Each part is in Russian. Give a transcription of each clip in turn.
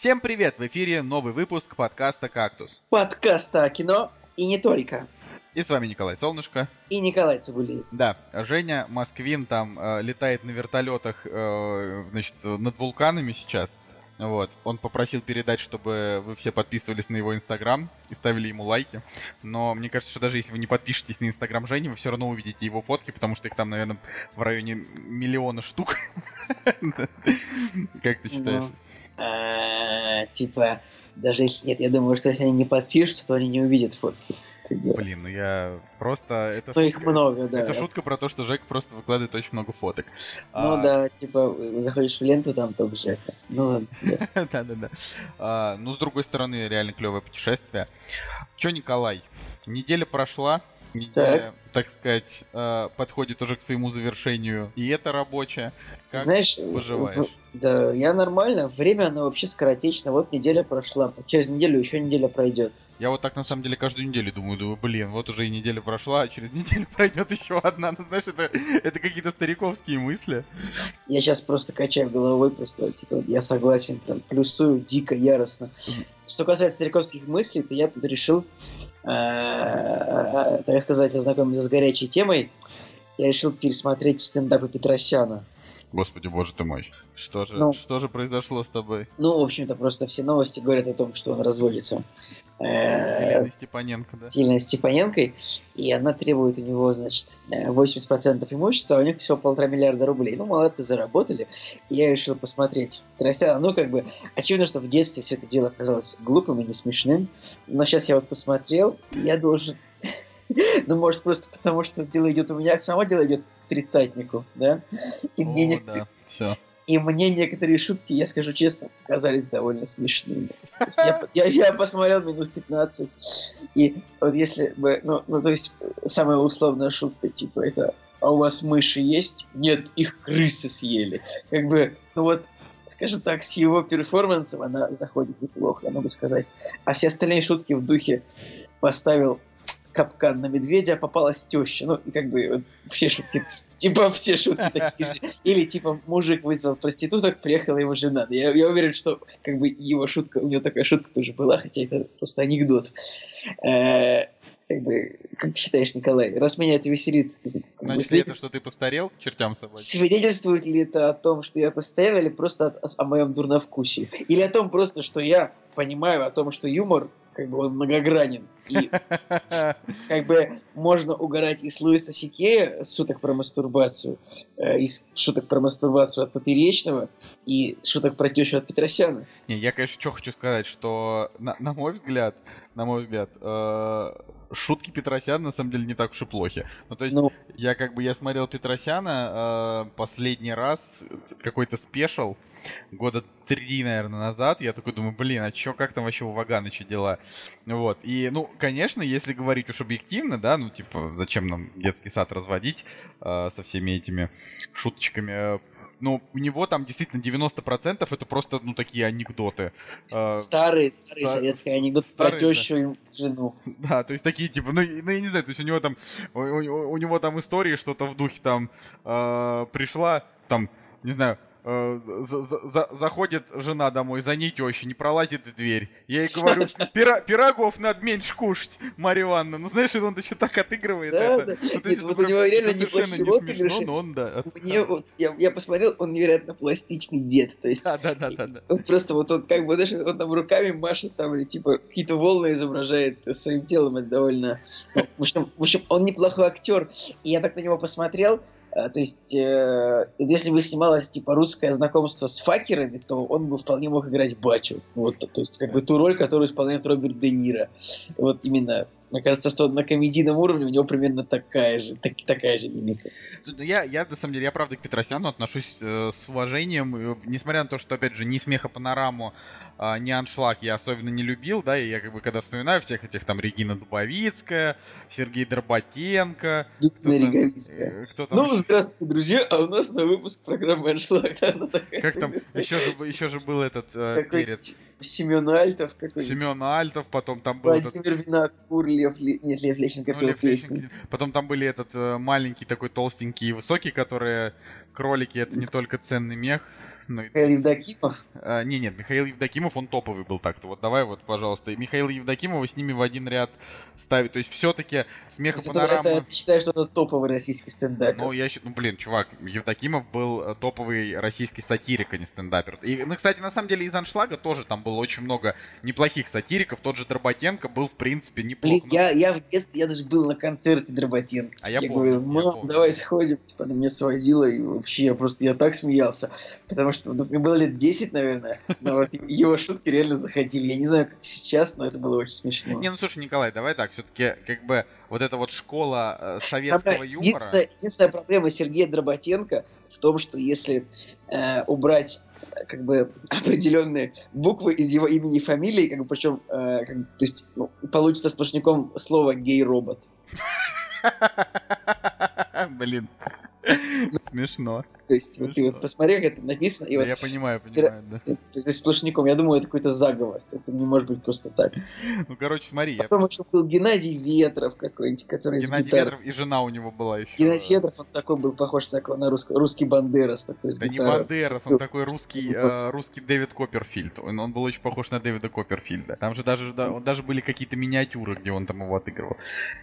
Всем привет! В эфире новый выпуск подкаста «Кактус». Подкаста о кино и не только. И с вами Николай Солнышко. И Николай Цибулиев. Да, Женя Москвин там э, летает на вертолетах, э, значит, над вулканами сейчас. Вот. Он попросил передать, чтобы вы все подписывались на его инстаграм и ставили ему лайки. Но мне кажется, что даже если вы не подпишетесь на инстаграм Жени, вы все равно увидите его фотки, потому что их там, наверное, в районе миллиона штук. Как ты считаешь? Ну, а, типа, даже если нет, я думаю, что если они не подпишутся, то они не увидят фотки. Блин, ну я просто... Это ну их много, да. Это шутка про то, что Жек просто выкладывает очень много фоток. Ну а... да, типа, заходишь в ленту, там только Жека. Ну Да-да-да. А, ну, с другой стороны, реально клевое путешествие. Че, Николай, неделя прошла, неделя, так, сказать, э, подходит уже к своему завершению. И это рабочее. Как Знаешь, поживаешь? В, да, я нормально. Время, оно вообще скоротечно. Вот неделя прошла. Через неделю еще неделя пройдет. Я вот так на самом деле каждую неделю думаю, думаю, блин, вот уже и неделя прошла, а через неделю пройдет еще одна. Ну, знаешь, это, это какие-то стариковские мысли. Я сейчас просто качаю головой, просто, типа, я согласен, прям плюсую дико, яростно. Что касается стариковских мыслей, то я тут решил так сказать, ознакомиться с горячей темой, я решил пересмотреть стендапы Петросяна. Господи, боже ты мой. Что же, ну, что же произошло с тобой? Ну, в общем-то, просто все новости говорят о том, что он разводится. Э, с Степаненко, да? С Степаненкой. И она требует у него, значит, 80% имущества, а у них всего полтора миллиарда рублей. Ну, молодцы, заработали. И я решил посмотреть. Тростяна, ну, как бы, очевидно, что в детстве все это дело казалось глупым и не смешным. Но сейчас я вот посмотрел, я должен... Ну, может, просто потому, что дело идет у меня, само дело идет к тридцатнику, да? И мне не... да, все. И мне некоторые шутки, я скажу честно, показались довольно смешными. Я, я, я посмотрел минут 15, и вот если бы, ну, ну, то есть, самая условная шутка, типа, это «А у вас мыши есть?» Нет, их крысы съели. Как бы, ну вот, скажем так, с его перформансом она заходит неплохо, я могу сказать. А все остальные шутки в духе поставил капкан на медведя, попалась теща. Ну, и как бы вот, все шутки Типа все шутки такие же. Или типа мужик вызвал проституток, приехала его жена. Я, я уверен, что как бы его шутка, у него такая шутка тоже была, хотя это просто анекдот. Э, как бы, как ты считаешь, Николай, раз меня это веселит... Значит ли это, что ты постарел чертям собой? Свидетельствует ли это о том, что я постарел, или просто о, о моем дурновкусии? Или о том просто, что я понимаю о том, что юмор как бы он многогранен. И как бы можно угорать из Луиса Сикея шуток про мастурбацию, э, из шуток про мастурбацию от Поперечного и шуток про тещу от Петросяна. Не, я, конечно, что хочу сказать, что на, на мой взгляд, на мой взгляд, э, шутки Петросяна на самом деле не так уж и плохи. Ну, то есть, ну, я как бы, я смотрел Петросяна э, последний раз, какой-то спешл, года три, наверное, назад. Я такой думаю, блин, а чё, как там вообще у Ваганыча дела? Вот. И, ну, конечно, если говорить уж объективно, да, ну, типа, зачем нам детский сад разводить э, со всеми этими шуточками ну, у него там действительно 90% это просто, ну, такие анекдоты. Старые, старые Стар... советские анекдоты старые, про тещу да. и жену. Да, то есть такие, типа, ну, ну я не знаю, то есть у него там, у, у, у него там истории что-то в духе там э, пришла, там, не знаю, Э, за, заходит жена домой, за ней теща, не пролазит в дверь. Я ей говорю, Пира, пирогов надо меньше кушать, Марья Ивановна. Ну, знаешь, он еще так отыгрывает да, это. Да. Ну, Нет, вот у него реально совершенно не смешно, но он, да. Мне, вот, я, я посмотрел, он невероятно пластичный дед. То есть, да, да, да, да, да. Просто вот он как бы даже он там руками машет там, или типа какие-то волны изображает своим телом. Это довольно... Ну, в, общем, в общем, он неплохой актер. И я так на него посмотрел, то есть, э, если бы снималось типа русское знакомство с факерами, то он бы вполне мог играть Бачу. Вот, то есть, как бы ту роль, которую исполняет Роберт Де Ниро. Вот именно мне кажется, что на комедийном уровне у него примерно такая же, так, такая же мимика. Ну, я, я, на самом деле, я правда к Петросяну отношусь э, с уважением, несмотря на то, что, опять же, ни смеха панораму, э, ни аншлаг я особенно не любил, да, и я как бы, когда вспоминаю всех этих, там, Регина Дубовицкая, Сергей Дроботенко, кто э, кто там... Ну, здравствуйте, друзья, а у нас на выпуск программы аншлаг, она такая. Как там, еще же, еще же был этот э, перец. Семен Альтов какой-то. Семен Альтов, потом там был Владимир этот... Винокур, Лев, нет, Лев Лещенко ну, Лев Лещенко. Потом там были этот э, маленький такой толстенький и высокий, которые кролики, это не только ценный мех. Ну, Михаил Евдокимов? А, не, нет, Михаил Евдокимов, он топовый был так-то. Вот давай вот, пожалуйста, Михаил Евдокимова с ними в один ряд ставить. То есть все-таки смеха панорама... Это, ты считаешь, что это топовый российский стендапер? Ну, я считаю, ну, блин, чувак, Евдокимов был э, топовый российский сатирик, а не стендапер. И, ну, кстати, на самом деле из Аншлага тоже там было очень много неплохих сатириков. Тот же Дроботенко был, в принципе, неплох. Блин, но... я, я в детстве, я даже был на концерте Дроботенко. А я, я помню, говорю, мам, я давай сходим. Типа, она меня сводила, и вообще я просто, я так смеялся. Потому что ну, мне было лет 10, наверное, но вот его шутки реально заходили. Я не знаю, как сейчас, но это было очень смешно. Не, ну слушай, Николай, давай так, все-таки как бы вот эта вот школа э, советского Там, юмора... Единственная, единственная проблема Сергея Дроботенко в том, что если э, убрать как бы определенные буквы из его имени и фамилии, как бы причем, э, как, то есть ну, получится сплошняком слово гей-робот. Блин. Смешно. То есть, вот ты вот посмотри, как это написано. И да, вот, я понимаю, понимаю, да. То есть, сплошняком, я думаю, это какой-то заговор. Это не может быть просто так. Ну, короче, смотри. Потом еще был Геннадий Ветров какой-нибудь, который Геннадий Ветров и жена у него была еще. Геннадий Ветров, он такой был похож на, на рус... русский Бандерас. Такой, да не Бандерас, он такой русский, э, русский Дэвид Копперфильд. Он, он был очень похож на Дэвида Копперфильда. Там же даже, да, даже были какие-то миниатюры, где он там его отыгрывал.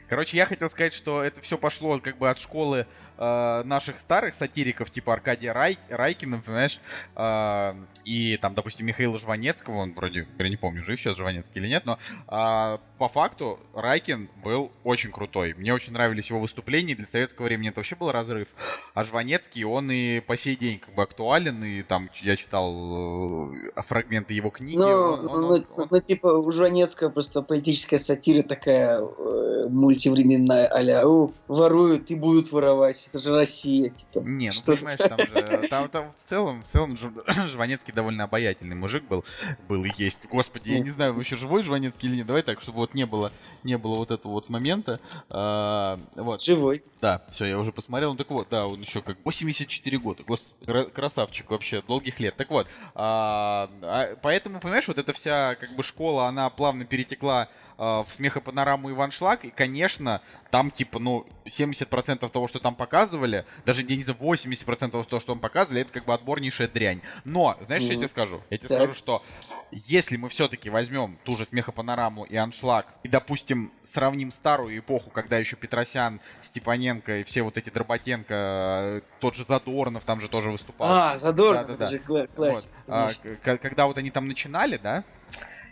Короче, я хотел сказать, что это все пошло как бы от школы э, наших старых сатириков, типа Аркадия Рай, Райкина, понимаешь, э, и там, допустим, Михаила Жванецкого, он вроде, я не помню, жив сейчас Жванецкий или нет, но э, по факту Райкин был очень крутой. Мне очень нравились его выступления, для советского времени это вообще был разрыв. А Жванецкий, он и по сей день как бы актуален, и там я читал э, фрагменты его книги. Ну, он, он, ну, он, ну, типа, у Жванецкого просто политическая сатира такая э, мультивременная, а-ля, воруют и будут воровать, это же Россия, типа. Не, ну что? понимаешь, там же, там, там в целом, в целом Жванецкий довольно обаятельный мужик был, был и есть. Господи, я не знаю, вообще живой Жванецкий или нет, давай так, чтобы вот не было, не было вот этого вот момента. А, вот. Живой. Да, все, я уже посмотрел. Ну так вот, да, он еще как 84 года. Господи, красавчик вообще, долгих лет. Так вот, а, а, поэтому, понимаешь, вот эта вся как бы школа, она плавно перетекла в смехопанораму Иван Шлак, и, конечно, там, типа, ну, 70% того, что там показывали, даже, я не знаю, 80% того, что там показывали, это как бы отборнейшая дрянь. Но, знаешь, mm-hmm. что я тебе скажу? Я тебе так. скажу, что если мы все-таки возьмем ту же смехопанораму и аншлаг, и, допустим, сравним старую эпоху, когда еще Петросян, Степаненко и все вот эти Дроботенко, э, тот же Задорнов там же тоже выступал. А, Задорнов, да, да, это да. же классик. Вот. А, когда вот они там начинали, да,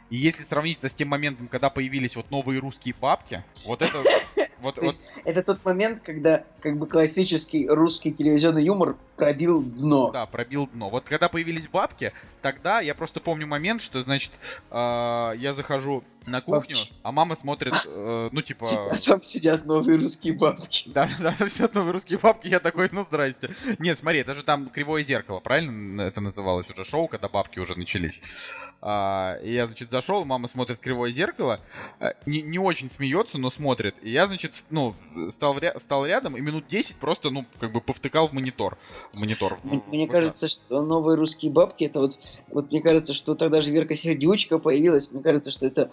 и если сравнить это с тем моментом, когда появились вот новые русские папки, вот это... Вот, вот... Это тот момент, когда как бы классический русский телевизионный юмор пробил дно. Да, пробил дно. Вот когда появились бабки, тогда я просто помню момент, что, значит, э, я захожу на кухню, Бабчи. а мама смотрит, э, ну, типа... А там сидят новые русские бабки. Да, да, там сидят новые русские бабки, я такой, ну, здрасте. Нет, смотри, это же там «Кривое зеркало», правильно это называлось уже шоу, когда бабки уже начались. И я, значит, зашел, мама смотрит «Кривое зеркало», э, не, не очень смеется, но смотрит. И я, значит, ну, стал, ря- стал рядом и минут 10 просто, ну, как бы повтыкал в монитор. В монитор. Мне, в, мне в кажется, что новые русские бабки, это вот, вот мне кажется, что тогда же Верка Сердючка появилась, мне кажется, что это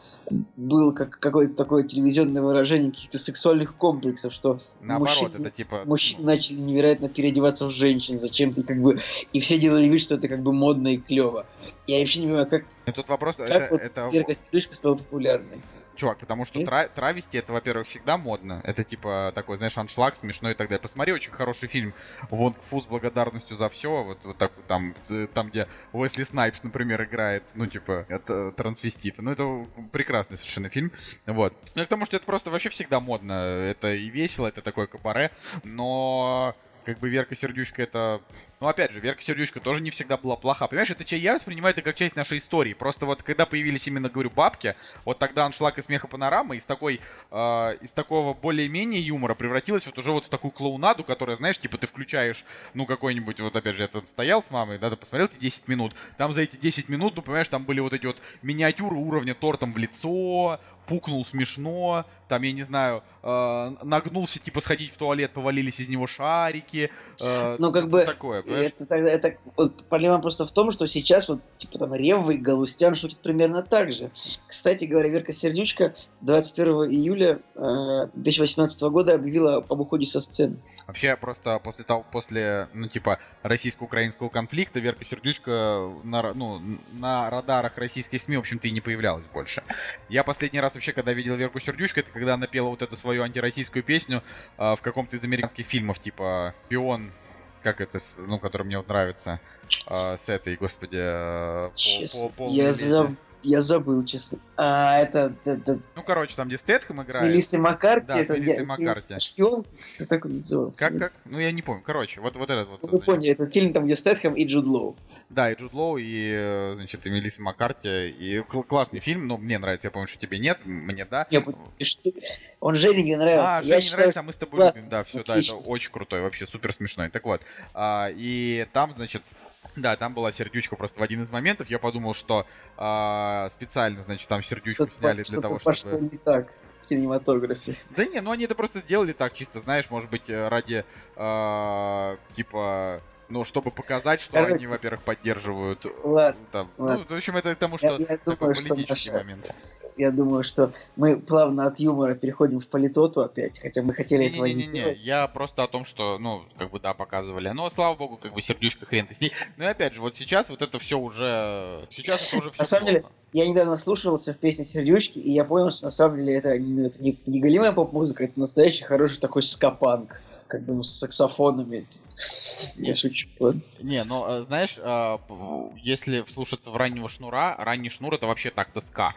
был как какое-то такое телевизионное выражение каких-то сексуальных комплексов, что Наоборот, мужчины, это типа... мужчины начали невероятно переодеваться в женщин зачем-то, как бы, и все делали вид, что это как бы модно и клево. Я вообще не понимаю, как, и тут вопрос, как это, вот это... Верка Сердючка стала популярной. Чувак, потому что тра- травести это, во-первых, всегда модно. Это типа такой, знаешь, аншлаг смешной и так далее. Посмотри, очень хороший фильм Вонг Фу с благодарностью за все. Вот, вот так там, там, где Уэсли Снайпс, например, играет, ну, типа, это трансвестита. Ну, это прекрасный совершенно фильм. Вот. Ну, потому что это просто вообще всегда модно. Это и весело, это такое кабаре. Но как бы Верка Сердючка это... Ну, опять же, Верка Сердючка тоже не всегда была плоха. Понимаешь, это я воспринимаю это как часть нашей истории. Просто вот когда появились именно, говорю, бабки, вот тогда аншлаг и смеха панорама из такой, э, из такого более-менее юмора превратилась вот уже вот в такую клоунаду, которая, знаешь, типа ты включаешь, ну, какой-нибудь, вот опять же, я там стоял с мамой, да, ты посмотрел эти 10 минут, там за эти 10 минут, ну, понимаешь, там были вот эти вот миниатюры уровня тортом в лицо, пукнул смешно, там, я не знаю, э, нагнулся, типа, сходить в туалет, повалились из него шарики. Э, ну, как бы, такое, это, тогда, это вот, проблема просто в том, что сейчас вот, типа, там, Ревва и Галустян шутят примерно так же. Кстати говоря, Верка Сердючка 21 июля э, 2018 года объявила об уходе со сцены. Вообще, просто после того, после, ну, типа, российско-украинского конфликта Верка Сердючка на, ну, на радарах российских СМИ, в общем-то, и не появлялась больше. Я последний раз вообще, когда видел Верку Сердючку, это когда она пела вот эту свою антироссийскую песню э, в каком-то из американских фильмов, типа «Пион», как это, ну, который мне вот нравится, э, с этой, господи, э, по, по, я забыл я забыл, честно. А, это, это... Ну, короче, там, где Стэтхэм играет. С Мелиссой Маккарти. Да, с Мелиссой Маккарти. Шпион, это так он назывался. Как, как? Ну, я не помню. Короче, вот, вот этот вот. Ну, вы поняли, это фильм там, где Стэтхэм и Джуд Лоу. Да, и Джуд Лоу, и, э, значит, и Мелисса Маккарти. И классный фильм, но мне нравится. Я помню, что тебе нет, мне да. Нет, он Жене не нравится. А, Жене не нравится, а мы с тобой любим. Да, все, да, это очень крутой, вообще супер смешной. Так вот, а, и там, значит, да, там была сердючка просто в один из моментов. Я подумал, что э, специально, значит, там сердючку что сняли для того, чтобы... Что не так кинематографе. Да не, ну они это просто сделали так, чисто, знаешь, может быть, э, ради, э, типа, ну, чтобы показать, что Короче, они, во-первых, поддерживают... Ладно, там, ну, ладно. Ну, в общем, это к тому, что я, я такой думаю, политический что момент. Я думаю, что мы плавно от юмора переходим в политоту опять, хотя мы хотели не, этого не, не, не, не, Я просто о том, что, ну, как бы, да, показывали. Но, слава богу, как бы, сердючка хрен ты с ней. Ну, и опять же, вот сейчас вот это все уже... Сейчас это уже все На самом деле, я недавно слушался в песне «Сердючки», и я понял, что на самом деле это, ну, это не, не голимая поп-музыка, это настоящий хороший такой скапанк как бы ну, с саксофонами. Я шучу. Не, ну э, знаешь, э, если вслушаться в раннего шнура, ранний шнур это вообще так тоска.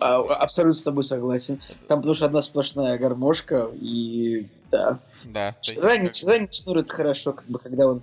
А, абсолютно с тобой согласен. Там потому что одна сплошная гармошка и да. Да. Ранний, ранний шнур это хорошо, как бы когда он,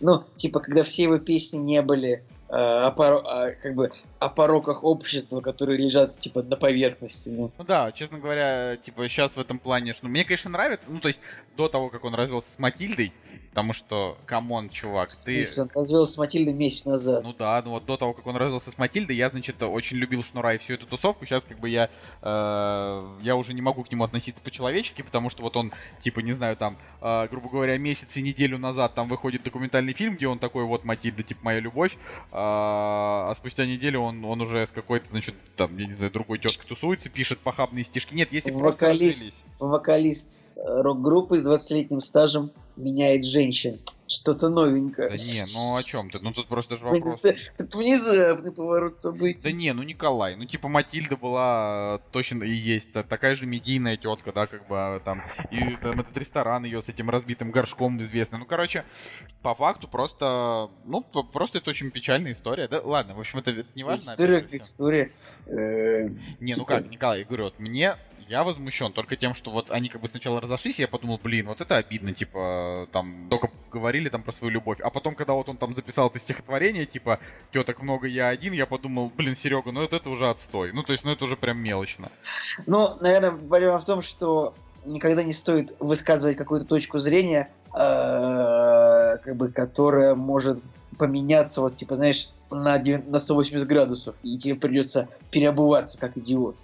ну типа когда все его песни не были о, поро... о, как бы о пороках общества, которые лежат типа на поверхности. Ну. ну да, честно говоря, типа сейчас в этом плане, что мне, конечно, нравится, ну то есть до того, как он развелся с Матильдой, Потому что, come on, чувак, ты... Он развелся с Матильдой месяц назад. Ну да, ну вот до того, как он развелся с Матильдой, я, значит, очень любил Шнура и всю эту тусовку. Сейчас как бы я... Э, я уже не могу к нему относиться по-человечески, потому что вот он, типа, не знаю, там, э, грубо говоря, месяц и неделю назад там выходит документальный фильм, где он такой, вот, Матильда, типа, моя любовь. Э, а спустя неделю он, он уже с какой-то, значит, там, я не знаю, другой теткой тусуется, пишет похабные стишки. Нет, если вокалист, просто. Вокалист рок-группы с 20-летним стажем меняет женщин. Что-то новенькое. Да не, ну о чем ты? Ну тут просто же вопрос. Это внезапный поворот событий. Да не, ну Николай, ну типа Матильда была точно и есть такая же медийная тетка, да, как бы а, там, и там этот ресторан ее с этим разбитым горшком известный. Ну, короче, по факту просто, ну, просто это очень печальная история. Да, ладно, в общем, это, это не важно. История, история. Э, не, ну типа как, Николай, я говорю, вот мне я возмущен только тем, что вот они как бы сначала разошлись, и я подумал, блин, вот это обидно, типа, там, только говорили там про свою любовь. А потом, когда вот он там записал это стихотворение, типа, теток много, я один, я подумал, блин, Серега, ну вот это уже отстой. Ну, то есть, ну это уже прям мелочно. Ну, наверное, проблема в том, что никогда не стоит высказывать какую-то точку зрения, э, как бы, которая может поменяться, вот, типа, знаешь, на, 9, на 180 градусов, и тебе придется переобуваться, как идиот.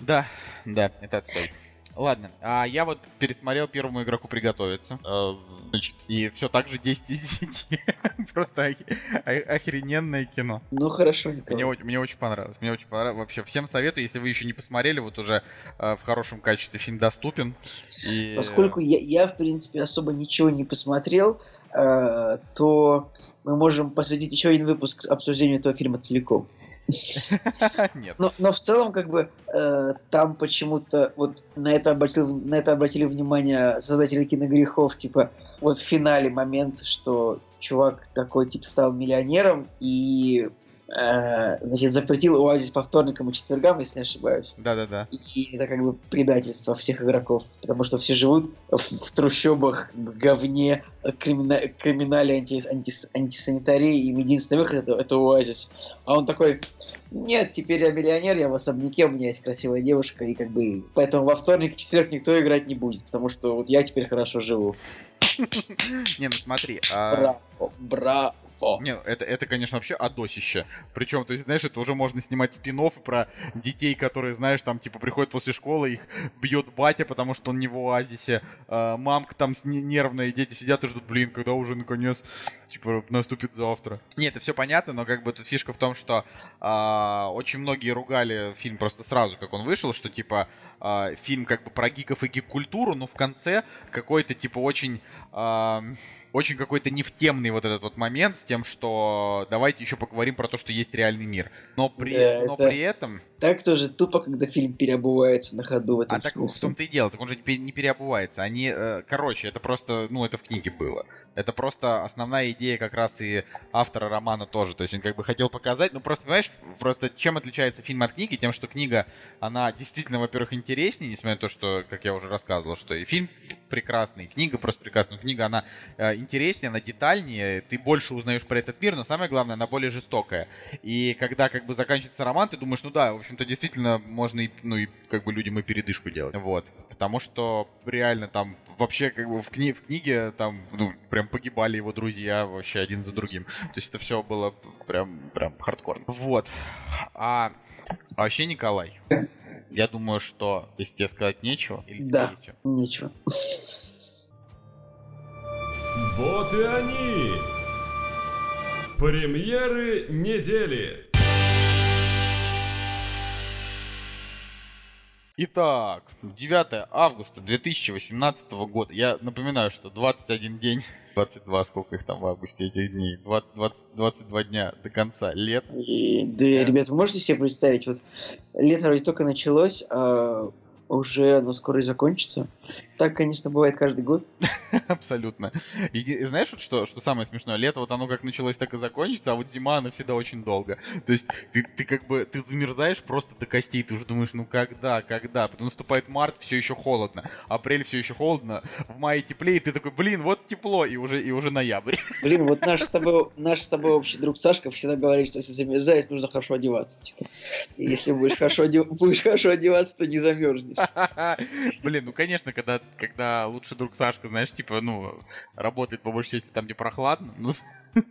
Да, да, это отстой. Ладно, а я вот пересмотрел первому игроку приготовиться. Э, значит, и все так же 10 из 10. Просто охрененное кино. Ну хорошо, Николай. Мне, мне очень понравилось. Мне очень понравилось. Вообще, всем советую, если вы еще не посмотрели, вот уже э, в хорошем качестве фильм доступен. И... Поскольку я, я, в принципе, особо ничего не посмотрел, то мы можем посвятить еще один выпуск обсуждению этого фильма целиком. Нет. Но, но в целом, как бы, э, там почему-то вот на это, обратил, на это обратили внимание создатели киногрехов, типа, вот в финале момент, что чувак такой, типа, стал миллионером, и Э, значит, запретил УАЗить по вторникам и четвергам, если не ошибаюсь. Да-да-да. И это как бы предательство всех игроков, потому что все живут в, в трущобах, в говне, кримина, криминале, анти, анти, антисанитарии, и единственный выход это, это УАЗить. А он такой, нет, теперь я миллионер, я в особняке, у меня есть красивая девушка, и как бы поэтому во вторник и четверг никто играть не будет, потому что вот я теперь хорошо живу. Не, ну смотри. А браво, браво. О. Не, это, это, конечно, вообще одосище. Причем, то есть, знаешь, это уже можно снимать спин про детей, которые, знаешь, там, типа, приходят после школы, их бьет батя, потому что он не в оазисе. А, мамка там нервная, и дети сидят и ждут, блин, когда уже, наконец, типа, наступит завтра. Не, это все понятно, но как бы тут фишка в том, что а, очень многие ругали фильм просто сразу, как он вышел, что, типа, а, фильм как бы про гиков и гик-культуру, но в конце какой-то, типа, очень... А, очень какой-то не в темный вот этот вот момент с тем, что давайте еще поговорим про то, что есть реальный мир. Но при, да, но при этом... Так тоже тупо, когда фильм переобувается на ходу в этом А так в том-то и дело, так он же не переобувается. Они, э, короче, это просто, ну, это в книге было. Это просто основная идея как раз и автора романа тоже. То есть он как бы хотел показать, ну, просто, понимаешь, просто чем отличается фильм от книги? Тем, что книга, она действительно, во-первых, интереснее, несмотря на то, что, как я уже рассказывал, что и фильм прекрасный, книга просто прекрасная. Книга, она э, интереснее, она детальнее, ты больше узнаешь про этот мир, но самое главное, она более жестокая. И когда как бы заканчивается роман, ты думаешь, ну да, в общем-то, действительно можно и, ну, и как бы людям и передышку делать. Вот. Потому что реально там вообще как бы в, кни в книге там, ну, прям погибали его друзья вообще один за другим. То есть это все было прям, прям хардкорно. Вот. А, а вообще, Николай, я думаю, что если тебе сказать нечего, или да, нечего. Вот и они! Премьеры недели! Итак, 9 августа 2018 года. Я напоминаю, что 21 день, 22, сколько их там в августе этих дней, 20, 20, 22 дня до конца лет. И, да, ребят, вы можете себе представить, вот лето вроде только началось, а уже оно скоро и закончится. Так, конечно, бывает каждый год. Абсолютно. И знаешь, вот что, что самое смешное? Лето вот оно как началось, так и закончится, а вот зима, она всегда очень долго. То есть ты, ты как бы, ты замерзаешь просто до костей, ты уже думаешь, ну когда, когда? Потом наступает март, все еще холодно. Апрель все еще холодно, в мае теплее, и ты такой, блин, вот тепло, и уже, и уже ноябрь. Блин, вот наш с тобой, наш с тобой общий друг Сашка всегда говорит, что если замерзаешь, нужно хорошо одеваться. Типа. Если будешь хорошо, будешь хорошо одеваться, то не замерзнешь. Блин, ну конечно, когда, когда лучший друг Сашка, знаешь, типа, ну, работает по большей части там, где прохладно. Ну,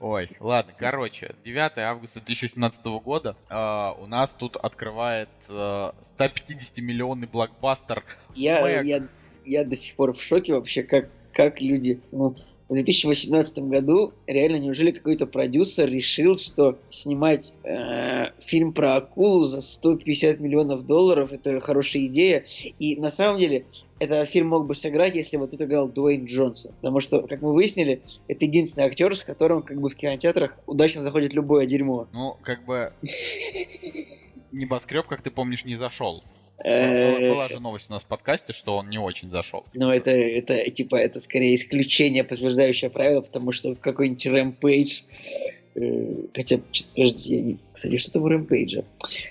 Ой, ладно, короче, 9 августа 2017 года э, у нас тут открывает э, 150-миллионный блокбастер. Я, я, я до сих пор в шоке вообще, как, как люди, ну, в 2018 году реально неужели какой-то продюсер решил, что снимать э, фильм про акулу за 150 миллионов долларов это хорошая идея. И на самом деле этот фильм мог бы сыграть, если вот тут играл Дуэйн Джонсон. Потому что, как мы выяснили, это единственный актер, с которым как бы в кинотеатрах удачно заходит любое дерьмо. Ну, как бы небоскреб, как ты помнишь, не зашел. Э, была же новость у нас в подкасте, что он не очень зашел. Ну, это, это, типа, это скорее исключение, подтверждающее правило, потому что какой-нибудь Rampage э, Хотя, подожди, я не... кстати, что там у Rampage 'а?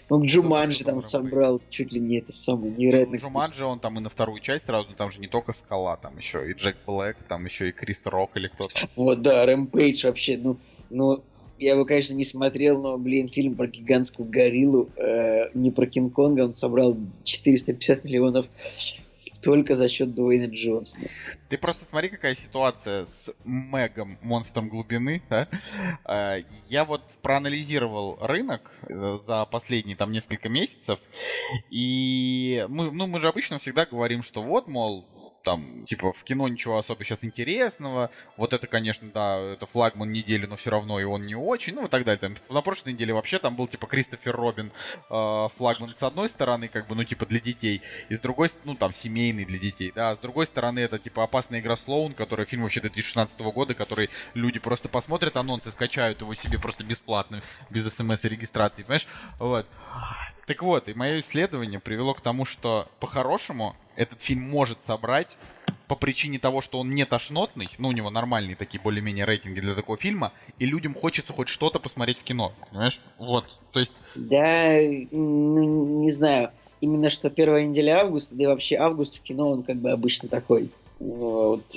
Ну, Джуманджи там собрал чуть ли не это самое невероятное. Ну, Джуманджи, он там и на вторую часть сразу, там же не только Скала, там еще и Джек Блэк, там еще и Крис Рок или кто-то. Вот, да, Rampage вообще, ну, ну, я его, конечно, не смотрел, но, блин, фильм про гигантскую гориллу, э, не про Кинг-Конга, он собрал 450 миллионов только за счет Дуэйна Джонсона. Ты просто смотри, какая ситуация с Мегом, монстром глубины. Да? Э, я вот проанализировал рынок э, за последние там несколько месяцев, и мы, ну, мы же обычно всегда говорим, что вот, мол, там, типа, в кино ничего особо сейчас интересного. Вот это, конечно, да, это флагман недели, но все равно и он не очень. Ну и так далее. Там, на прошлой неделе вообще там был, типа, Кристофер Робин э, флагман с одной стороны, как бы, ну, типа, для детей. И с другой, ну, там, семейный для детей, да. А с другой стороны, это, типа, опасная игра Слоун, который фильм вообще 2016 года, который люди просто посмотрят анонсы, скачают его себе просто бесплатно, без смс и регистрации, понимаешь? Вот. Так вот, и мое исследование привело к тому, что по-хорошему этот фильм может собрать по причине того, что он не тошнотный, ну, у него нормальные такие более-менее рейтинги для такого фильма, и людям хочется хоть что-то посмотреть в кино, понимаешь? Вот, то есть... Да, ну, не знаю, именно что первая неделя августа, да и вообще август в кино, он как бы обычно такой. Вот,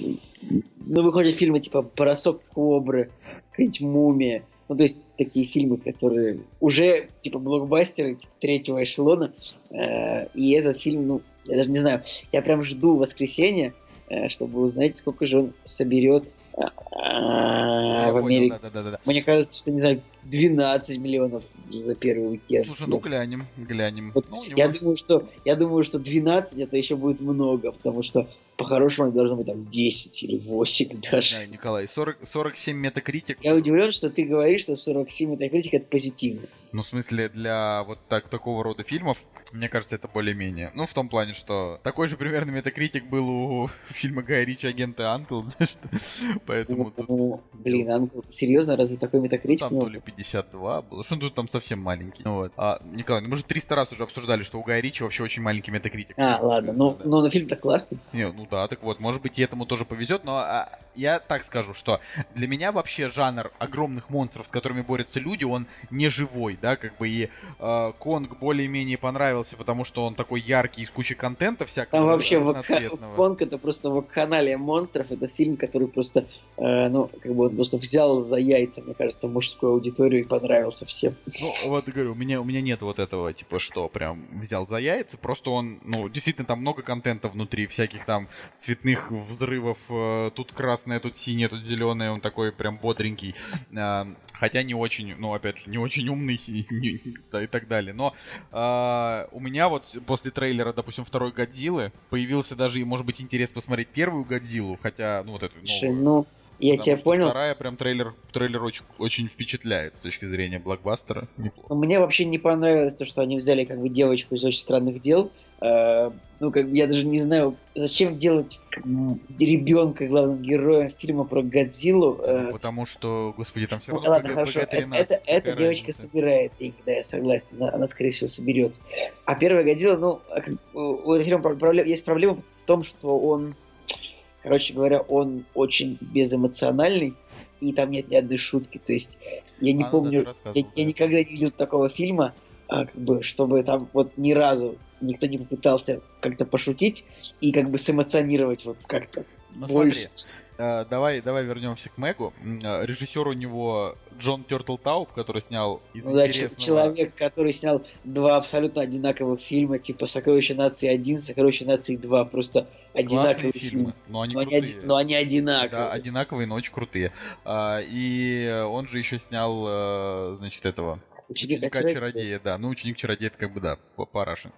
ну выходят фильмы типа «Бросок кобры», какая-нибудь «Мумия», ну, то есть такие фильмы, которые уже типа блокбастеры типа, третьего эшелона. Э, и этот фильм, ну, я даже не знаю, я прям жду воскресенья, э, чтобы узнать, сколько же он соберет Я в понял, Америке. да-да-да. Мне кажется, что, не знаю, 12 миллионов за первый уикенд. Слушай, ну глянем, глянем. Вот Ну, у него я, думаю, что, я думаю, что 12 это еще будет много, потому что по-хорошему должно быть там 10 или 8 Не даже. знаю, Николай, 40, 47 метакритик. Я удивлен, что ты говоришь, что 47 метакритик это позитивно. Ну, в смысле, для вот так, такого рода фильмов, мне кажется, это более-менее. Ну, в том плане, что такой же примерно метакритик был у фильма Гая Ричи «Агенты Анкл», поэтому тут... Ну, блин, Анкл, серьезно, разве такой метакритик? Там то ли 52 было, что тут там совсем маленький. Ну вот. А, Николай, ну мы же 300 раз уже обсуждали, что у Гая Ричи вообще очень маленький метакритик. А, ладно, Да. но, но фильм-то классный. Не, ну да, так вот, может быть, и этому тоже повезет, но а, я так скажу, что для меня вообще жанр огромных монстров, с которыми борются люди, он не живой, да, как бы и э, Конг более-менее понравился, потому что он такой яркий, из кучи контента всякого Там вообще. Конг это просто вакханалия монстров. Это фильм, который просто, э, ну, как бы он просто взял за яйца, мне кажется, мужскую аудиторию и понравился всем. Ну, вот говорю, у меня, у меня нет вот этого, типа, что прям взял за яйца, просто он, ну, действительно, там много контента внутри, всяких там цветных взрывов, э, тут красное, тут синее, тут зеленое, он такой прям бодренький, А, хотя не очень, ну, опять же, не очень умный и, не- да, и так далее, но а, у меня вот после трейлера, допустим, второй Годзиллы появился даже, может быть, интерес посмотреть первую Годзиллу, хотя, ну, вот эту Слушай, новую. ну, я тебя понял. Вторая прям трейлер, трейлер очень, очень впечатляет с точки зрения блокбастера. Неплохо. Мне вообще не понравилось то, что они взяли как бы девочку из очень странных дел. Э, ну, как бы я даже не знаю, зачем делать как ребенка главным героем фильма про Годзиллу. э, Ну, Потому что, господи, там все равно ладно, хорошо. Это, ПГ-13, это- эта девочка собирает деньги, да, я согласен. Она, она, скорее всего, соберет. А первая Годзилла, ну, а как- у этого фильма есть проблема в том, что он, короче говоря, он очень безэмоциональный, и там нет ни одной шутки. То есть я не А, да, помню, рассказывал, я, я да. никогда не видел такого фильма, а, как бы, чтобы там вот ни разу никто не попытался как-то пошутить и как бы сэмоционировать вот как-то. Ну больше. смотри, э, давай, давай вернемся к Мэгу. Э, Режиссер у него Джон Тёртлтауп, который снял из Ну да, интересного... человек, который снял два абсолютно одинаковых фильма, типа «Сокровище нации 1», «Сокровище нации 2», просто Классные одинаковые фильмы, фильмы. но они Но они, крутые. оди- но они одинаковые. Да, одинаковые, но очень крутые. А, и он же еще снял, э, значит, этого Ученик Ученика очарования. чародея, да. Ну, ученик чародея, это как бы, да, парашин.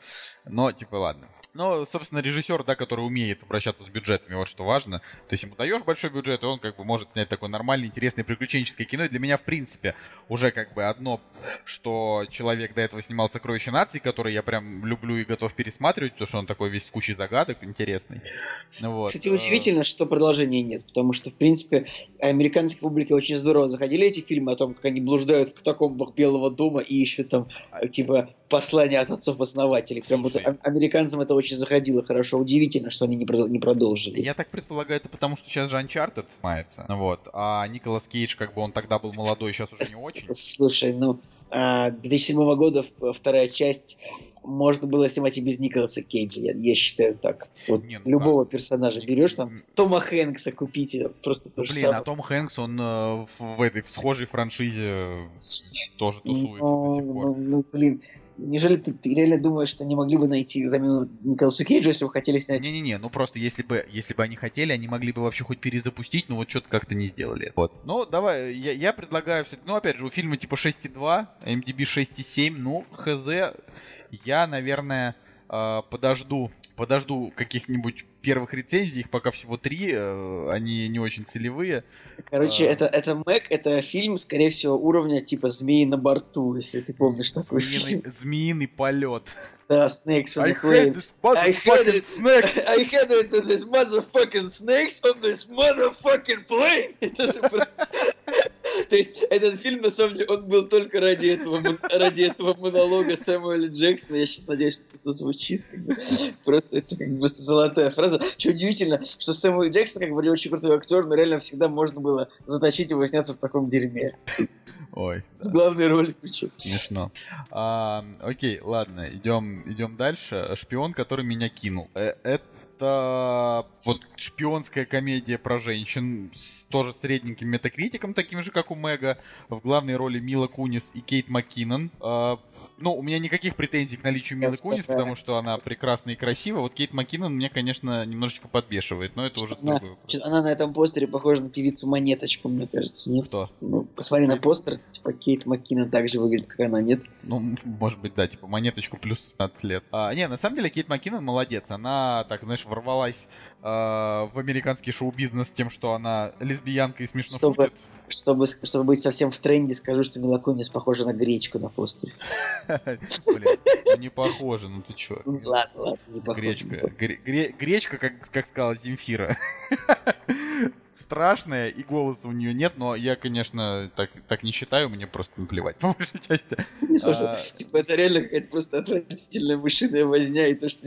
Но, типа, ладно. Но, собственно, режиссер, да, который умеет обращаться с бюджетами, вот что важно. То есть ему даешь большой бюджет, и он как бы может снять такое нормальное, интересное, приключенческое кино. И для меня, в принципе, уже как бы одно, что человек до этого снимал «Сокровище нации», который я прям люблю и готов пересматривать, потому что он такой весь с кучей загадок, интересный. Ну Вот. Кстати, э, удивительно, что продолжения нет, потому что, в принципе, американской публике очень здорово заходили эти фильмы о том, как они блуждают в катакомбах Белого дома и ищут там, э, типа, послания от отцов-основателей. Прям вот а- американцам это очень заходило хорошо. Удивительно, что они не, продол- не продолжили. Я так предполагаю, это потому, что сейчас же Uncharted мается. Вот. А Николас Кейдж, как бы он тогда был молодой, сейчас уже не очень. Слушай, ну, а, 2007 года в- вторая часть можно было снимать и без Николаса Кейджа, я, я считаю так. Вот Не, ну любого персонажа Ник- берешь там, Тома Хэнкса купите, просто то же Блин, самое. а Том Хэнкс, он э, в, в этой в схожей франшизе э, тоже тусуется до сих Ну, пор. ну, ну, блин, неужели ты, ты реально думаешь, что не могли бы найти замену Николасу Кейджу, если бы хотели снять? Не-не-не, ну просто если бы, если бы они хотели, они могли бы вообще хоть перезапустить, но вот что-то как-то не сделали. Вот. Ну, давай, я, я предлагаю все ну, опять же, у фильма типа 6.2, MDB 6.7, ну, хз, я, наверное, э, подожду, подожду каких-нибудь первых рецензий, их пока всего три, э, они не очень целевые. Короче, а. это, это Мэг, это фильм, скорее всего, уровня типа «Змеи на борту», если ты помнишь такой фильм. Змеиный, змеиный полет. Да, Snakes on I the plane. I motherfucking it. snake! I had it this motherfucking snakes on this motherfucking plane. Это же просто... То есть этот фильм, на самом деле, он был только ради этого, ради этого монолога Сэмюэля Джексона. Я сейчас надеюсь, что это бы. Просто это как бы золотая фраза. Что удивительно, что Сэмюэл Джексон, как бы, очень крутой актер, но реально всегда можно было заточить его сняться в таком дерьме. Ой, В главной роли причем. Смешно. А, окей, ладно, идем, идем дальше. Шпион, который меня кинул. Э, Это вот шпионская комедия про женщин с тоже средненьким метакритиком, таким же, как у Мэга. В главной роли Мила Кунис и Кейт МакКиннон. Ну, у меня никаких претензий к наличию Милы Кунис, потому что она прекрасна и красива. Вот Кейт Маккинон мне, конечно, немножечко подбешивает, но это уже она, другой вопрос. Она на этом постере похожа на певицу Монеточку, мне кажется, нет? Кто? Ну, посмотри на постер, типа Кейт Маккинон так же выглядит, как она, нет? Ну, может быть, да, типа монеточку плюс 15 лет. А, не, на самом деле Кейт Маккинон молодец. Она, так, знаешь, ворвалась а, в американский шоу-бизнес тем, что она лесбиянка и смешно Чтобы- шутит. Чтобы, чтобы быть совсем в тренде, скажу, что Мила Кунис похожа на гречку на постере. Блин, ну не похоже, ну ты чё? Ладно, ладно, не похожа. Гречка. Гре- гре- гречка, как сказала Земфира. Страшная, и голоса у нее нет, но я, конечно, так, так не считаю, мне просто наплевать, по большей части. А. Типа, это реально какая-то просто отвратительная мышиная возня, и то, что...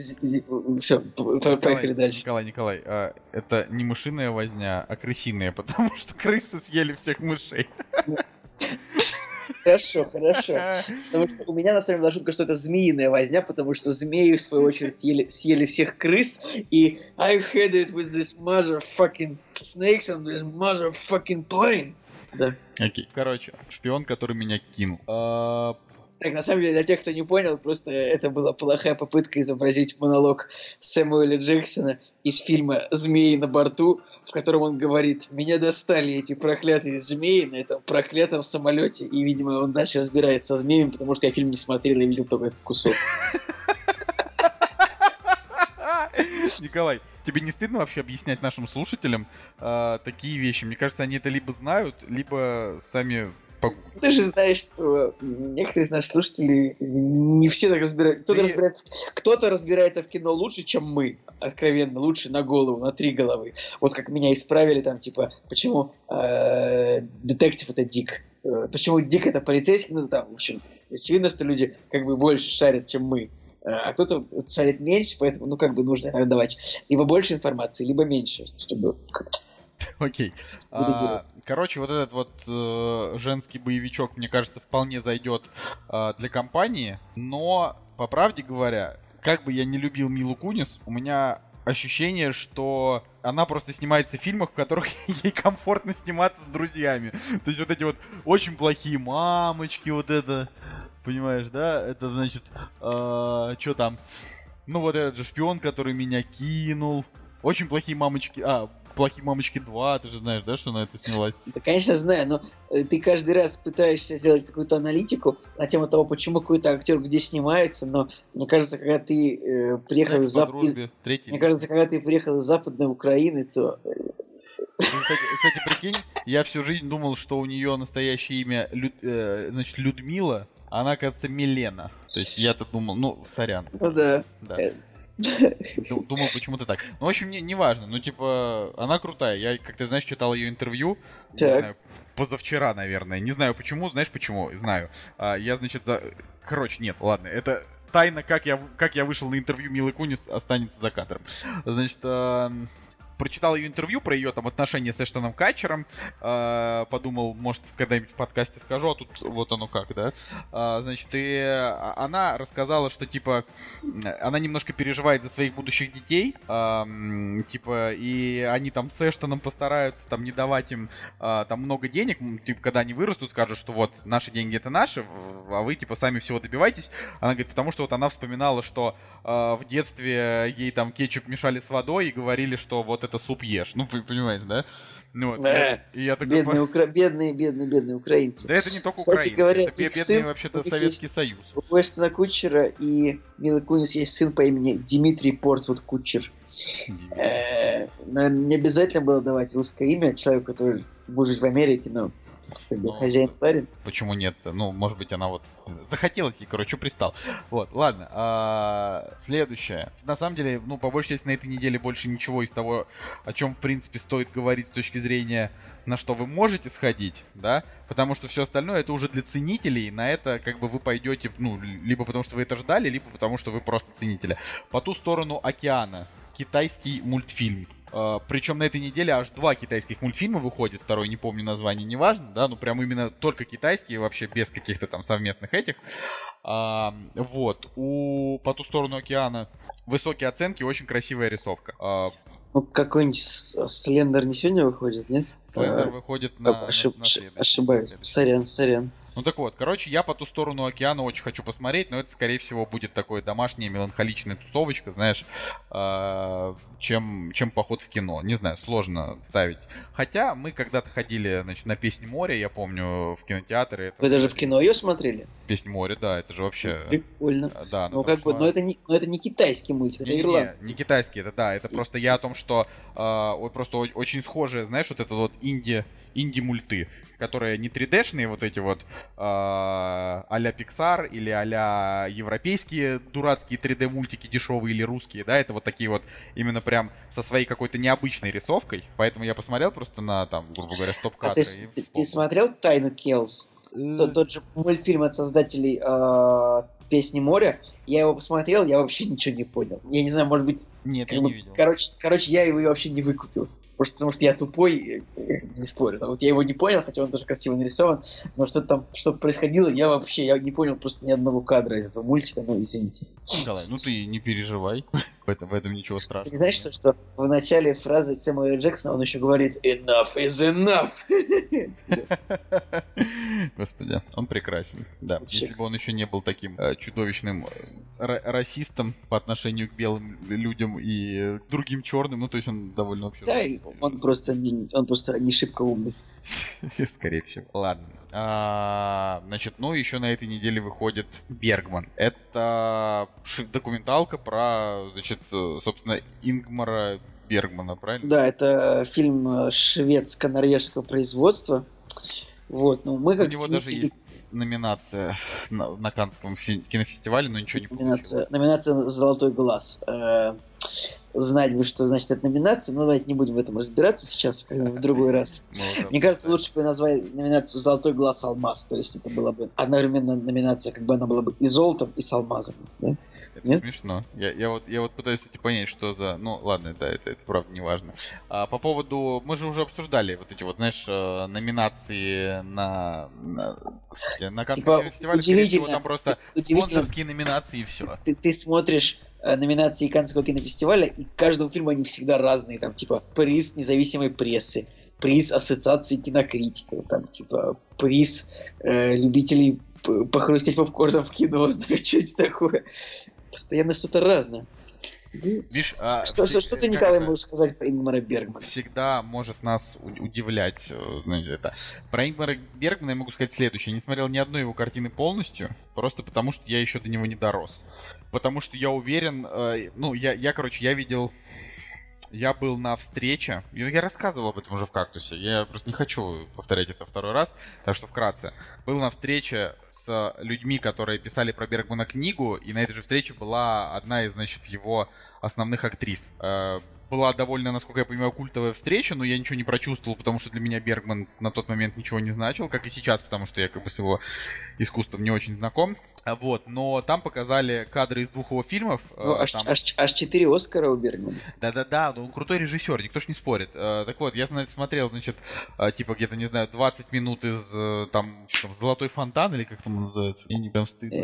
Все, поехали дальше. Николай, Николай, а, это не мышиная возня, а крысиная, потому что крысы съели всех мышей. Хорошо, хорошо. Потому что у меня на самом деле была шутка, что это змеиная возня, потому что змеи, в свою очередь, съели, съели всех крыс, и I've had it with this motherfucking snakes on this motherfucking plane. Да. Окей. Короче, шпион, который меня кинул. А, Так, на самом деле, для тех, кто не понял, просто это была плохая попытка изобразить монолог Сэмуэля Джексона из фильма «Змеи на борту», в котором он говорит, меня достали эти проклятые змеи на этом проклятом самолете. И, видимо, он дальше разбирается со змеями, потому что я фильм не смотрел, я видел только этот кусок. Николай, тебе не стыдно вообще объяснять нашим слушателям а, такие вещи? Мне кажется, они это либо знают, либо сами... Ты же знаешь, что некоторые из наших слушателей не все так разбираются. Кто-то, Ты- разбирается, кто-то разбирается в кино лучше, чем мы. Откровенно, лучше на голову, на три головы. Вот как меня исправили там, типа, почему э, детектив это Дик. Э, Почему Дик это полицейский, ну там, в общем, очевидно, что люди как бы больше шарят, чем мы. Э, А кто-то шарит меньше, поэтому, ну, как бы нужно давать либо больше информации, либо меньше, чтобы как-то Окей. А, короче, вот этот вот э, женский боевичок, мне кажется, вполне зайдет э, для компании. Но, по правде говоря, как бы я не любил Милу Кунис, у меня ощущение, что она просто снимается в фильмах, в которых ей комфортно сниматься с друзьями. То есть вот эти вот очень плохие мамочки, вот это, понимаешь, да? Это значит, что там? Ну вот этот же шпион, который меня кинул. Очень плохие мамочки. А, плохие мамочки 2, ты же знаешь, да, что на это снялась? Да, конечно, знаю, но э, ты каждый раз пытаешься сделать какую-то аналитику на тему того, почему какой-то актер где снимается, но мне кажется, когда ты э, приехал Секс из, по Зап- из- дружбе, третий. мне кажется, когда ты приехал из Западной Украины, то э, Ты, Кстати, кстати, прикинь, я всю жизнь думал, что у нее настоящее имя, Лю- э, значит, Людмила, а она, оказывается, Милена. То есть я-то думал, ну, сорян, ну да. да. Э. Ду- Думал почему-то так. Ну, в общем, не, не важно. Ну, типа, она крутая. Я, как ты знаешь, читал ее интервью. Не Так. знаю, позавчера, наверное. Не знаю почему. Знаешь почему? Знаю. А, я, значит, за... Короче, нет, ладно. Это тайна, как я, как я вышел на интервью Милы Кунис, останется за кадром. Значит, эм, прочитал ее интервью про ее там отношения с Эштоном Катчером. э, подумал, может, когда-нибудь в подкасте скажу, а тут вот оно как, да. А, значит, и а, она рассказала, что, типа, она немножко переживает за своих будущих детей, ам, типа, и они там с Эштоном постараются там не давать им а, там много денег, типа, когда они вырастут, скажут, что вот, наши деньги это наши, а вы, типа, сами всего добивайтесь. Она говорит, потому что вот она вспоминала, что а, в детстве ей там кетчуп мешали с водой и говорили, что вот это суп ешь. Ну, вы понимаете, да? Ну, вот. И я такой... Бедные, укра... бедные, бедные, бедные украинцы. Да это не только Кстати украинцы, говоря, это бедный сын, вообще-то Советский Союз. У Эштона Кутчера и Милы Кунис есть сын по имени Дмитрий Портвуд Кутчер. Э, Наверное, не обязательно было давать русское имя человеку, который будет жить в Америке, но как бы Ну, хозяин барин. Почему нет? Ну, может быть, она вот захотелось ей, короче, пристал. Вот, ладно. а, следующее. На самом деле, ну, по большей части на этой неделе больше ничего из того, о чем, в принципе, стоит говорить с точки зрения на что вы можете сходить, да, потому что все остальное это уже для ценителей, на это как бы вы пойдете, ну, либо потому что вы это ждали, либо потому что вы просто ценители. По ту сторону океана китайский мультфильм. Причем на этой неделе аж два китайских мультфильма выходит, второй не помню название, неважно, да, ну прям именно только китайские, вообще без каких-то там совместных этих. А, вот, у по ту сторону океана высокие оценки, очень красивая рисовка. А, Ну, какой-нибудь Слендер не сегодня выходит, нет? Слендер выходит на, Ошиб- на, следующий- Ошибаюсь. Сорян, сорян. Ну так вот, короче, я по ту сторону океана очень хочу посмотреть, но это, скорее всего, будет такое домашняя меланхоличная тусовочка, знаешь, а, чем, чем поход в кино. Не знаю, сложно ставить. Хотя мы когда-то ходили, значит, на «Песнь моря», я помню, в кинотеатры. Это Вы даже в кино ее смотрели? «Песнь моря», да, это же вообще... Прикольно. э, Да, Ну, как бы, но это не, но это не китайский мультик, это Не, не, не, ирландский. не китайский, это да, это И просто я о том, что а, вот просто очень схожие, знаешь, вот это вот инди, инди-мульты, которые не 3D-шные вот эти вот а, а-ля Pixar или а-ля европейские дурацкие 3D-мультики дешевые или русские, да, это вот такие вот именно прям со своей какой-то необычной рисовкой, поэтому я посмотрел просто на там, грубо говоря, А стоп-кадры ты, и ты- ты вспомнил. смотрел «Тайну Келс»? Э, Тот, тот же мультфильм от создателей э, «Песни моря». Я его посмотрел, я вообще ничего не понял. Я не знаю, может быть... Нет, я бы, не видел. Короче, короче, я его вообще не выкупил. Просто потому что я тупой, э, не спорю. Но Вот я его не понял, хотя он тоже красиво нарисован. Но что там, что происходило, я вообще я не понял просто ни одного кадра из этого мультика. Ну, извините. Николай, ну ты не переживай, в этом, в этом ничего страшного. Ты знаешь, что, что в начале фразы Сэмюэля Джексона он еще говорит «Enough is enough!» Господи, он прекрасен. Да, если бы он еще не был таким э, чудовищным э, ра- расистом по отношению к белым людям и э, другим черным, ну то есть он довольно вообще. Да, он просто не, он просто не шибко умный. Скорее всего. Ладно. А, значит, ну еще на этой неделе выходит Бергман. Это документалка про, значит, э, собственно, Ингмара Бергмана, правильно? Да, это фильм э, шведско-норвежского производства. Вот, ну мы У как него даже ценители- есть номинация на, на Канском фи- кинофестивале, но ничего не получилось. номинация, номинация «Золотой глаз». Знать бы, что значит эта номинация, но давайте не будем в этом разбираться сейчас, в другой раз. Мне кажется, лучше бы назвали номинацию «Золотой глаз алмаз», то есть это была бы одновременно номинация, как бы она была бы и золотом, и с алмазом. да? Это Нет? смешно. Я, я вот я вот пытаюсь понять, что за. Ну, ладно, да, это, это правда не важно. А, по поводу. Мы же уже обсуждали вот эти вот, знаешь, э, номинации на. на, господи, на Каннском Типа, фестивале. Скорее всего, там просто спонсорские номинации и все. Ты, ты смотришь номинации Каннского кинофестиваля, и каждому фильму они всегда разные. Там, типа, приз независимой прессы, приз ассоциации кинокритиков, там, типа, приз э, любителей похрустеть попкорном в кино, знаешь, что это такое. Постоянно что-то разное. Видишь, а, Что, все- что, ты, Николай, это? можешь сказать про Ингмара Бергмана? всегда может нас удивлять, э, знаете, это. Про Ингмара Бергмана я могу сказать следующее. Я не смотрел ни одной его картины полностью, просто потому что я еще до него не дорос. Потому что я уверен, э, ну, я, я, короче, я видел... Я был на встрече, я рассказывал об этом уже в «Кактусе», я просто не хочу повторять это второй раз, так что вкратце. Был на встрече с людьми, которые писали про Бергмана книгу, и на этой же встрече была одна из, значит, его основных актрис. Была довольно, насколько я понимаю, культовая встреча, но я ничего не прочувствовал, потому что для меня Бергман на тот момент ничего не значил, как и сейчас, потому что я как бы с его искусством не очень знаком. А Вот, но там показали кадры из двух его фильмов. Ну, э, аж, там- аж, аж 4 Оскара у Бергмана. да-да-да, ну он крутой режиссер, никто ж не спорит. Э, так вот, я, знаете, смотрел, значит, э, типа где-то, не знаю, 20 минут из там, что там, «Золотой фонтан» или как там называется. Мне не прям стыдно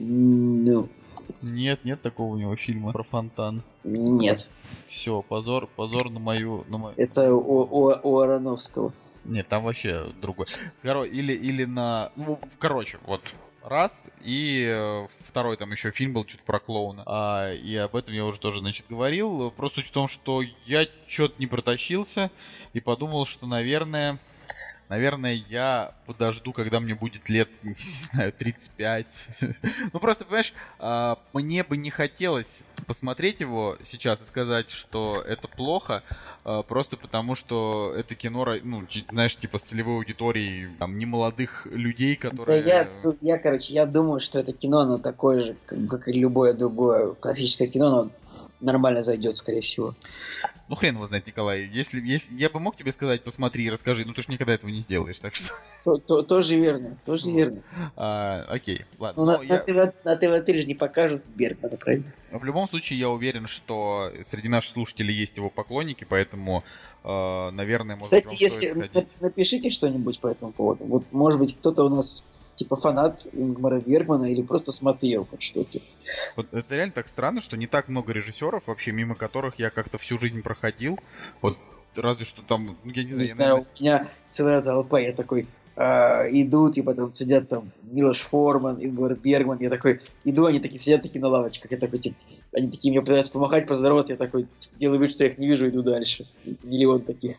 Ну, Нет, нет такого у него фильма про фонтан. нет. Все, позор, позор на мою... На мою... Это у, у, у Ароновского. Нет, там вообще другой. Коро... Или, или на... Ну, короче, вот раз, и э, второй там еще фильм был, что-то про клоуна. А, и об этом я уже тоже, значит, говорил. Просто в том, что я что-то не протащился и подумал, что, наверное... Наверное, я подожду, когда мне будет лет, не знаю, 35. Ну, просто, понимаешь, а, мне бы не хотелось посмотреть его сейчас и сказать, что это плохо, а, просто потому что это кино, ну, знаешь, типа с целевой аудиторией, там, немолодых людей, Да которые... я, ну, я, короче, я думаю, что это кино, оно такое же, как, и любое другое классическое кино, оно нормально зайдет, скорее всего. Ну, хрен его знает, Николай. Если, если я бы мог тебе сказать, посмотри и расскажи, ну ты же никогда этого не сделаешь, так что... То- то- тоже верно, тоже Вот. верно. а, окей, ладно. Ну, на, Ну, я- на, ТВ, на ТВ-3 же не покажут Бергмана, правильно? В любом случае, я уверен, что среди наших слушателей есть его поклонники, поэтому, э, наверное, может Кстати, если напишите что-нибудь по этому поводу. Вот, может быть, кто-то у нас типа фанат Ингмара Бергмана или просто смотрел хоть что-то. Вот это реально так странно, что не так много режиссеров, вообще мимо которых я как-то всю жизнь проходил. Вот разве что там, ну, я не, Не знаю, знаю, наверное, у меня целая толпа, я такой а, иду, типа там сидят там Милош Форман, Ингвар Бергман, я такой иду, они такие сидят такие на лавочках, я такой, типа, они такие мне пытаются помахать, поздороваться, я такой типа, делаю вид, что я их не вижу, иду дальше. Миллион таких.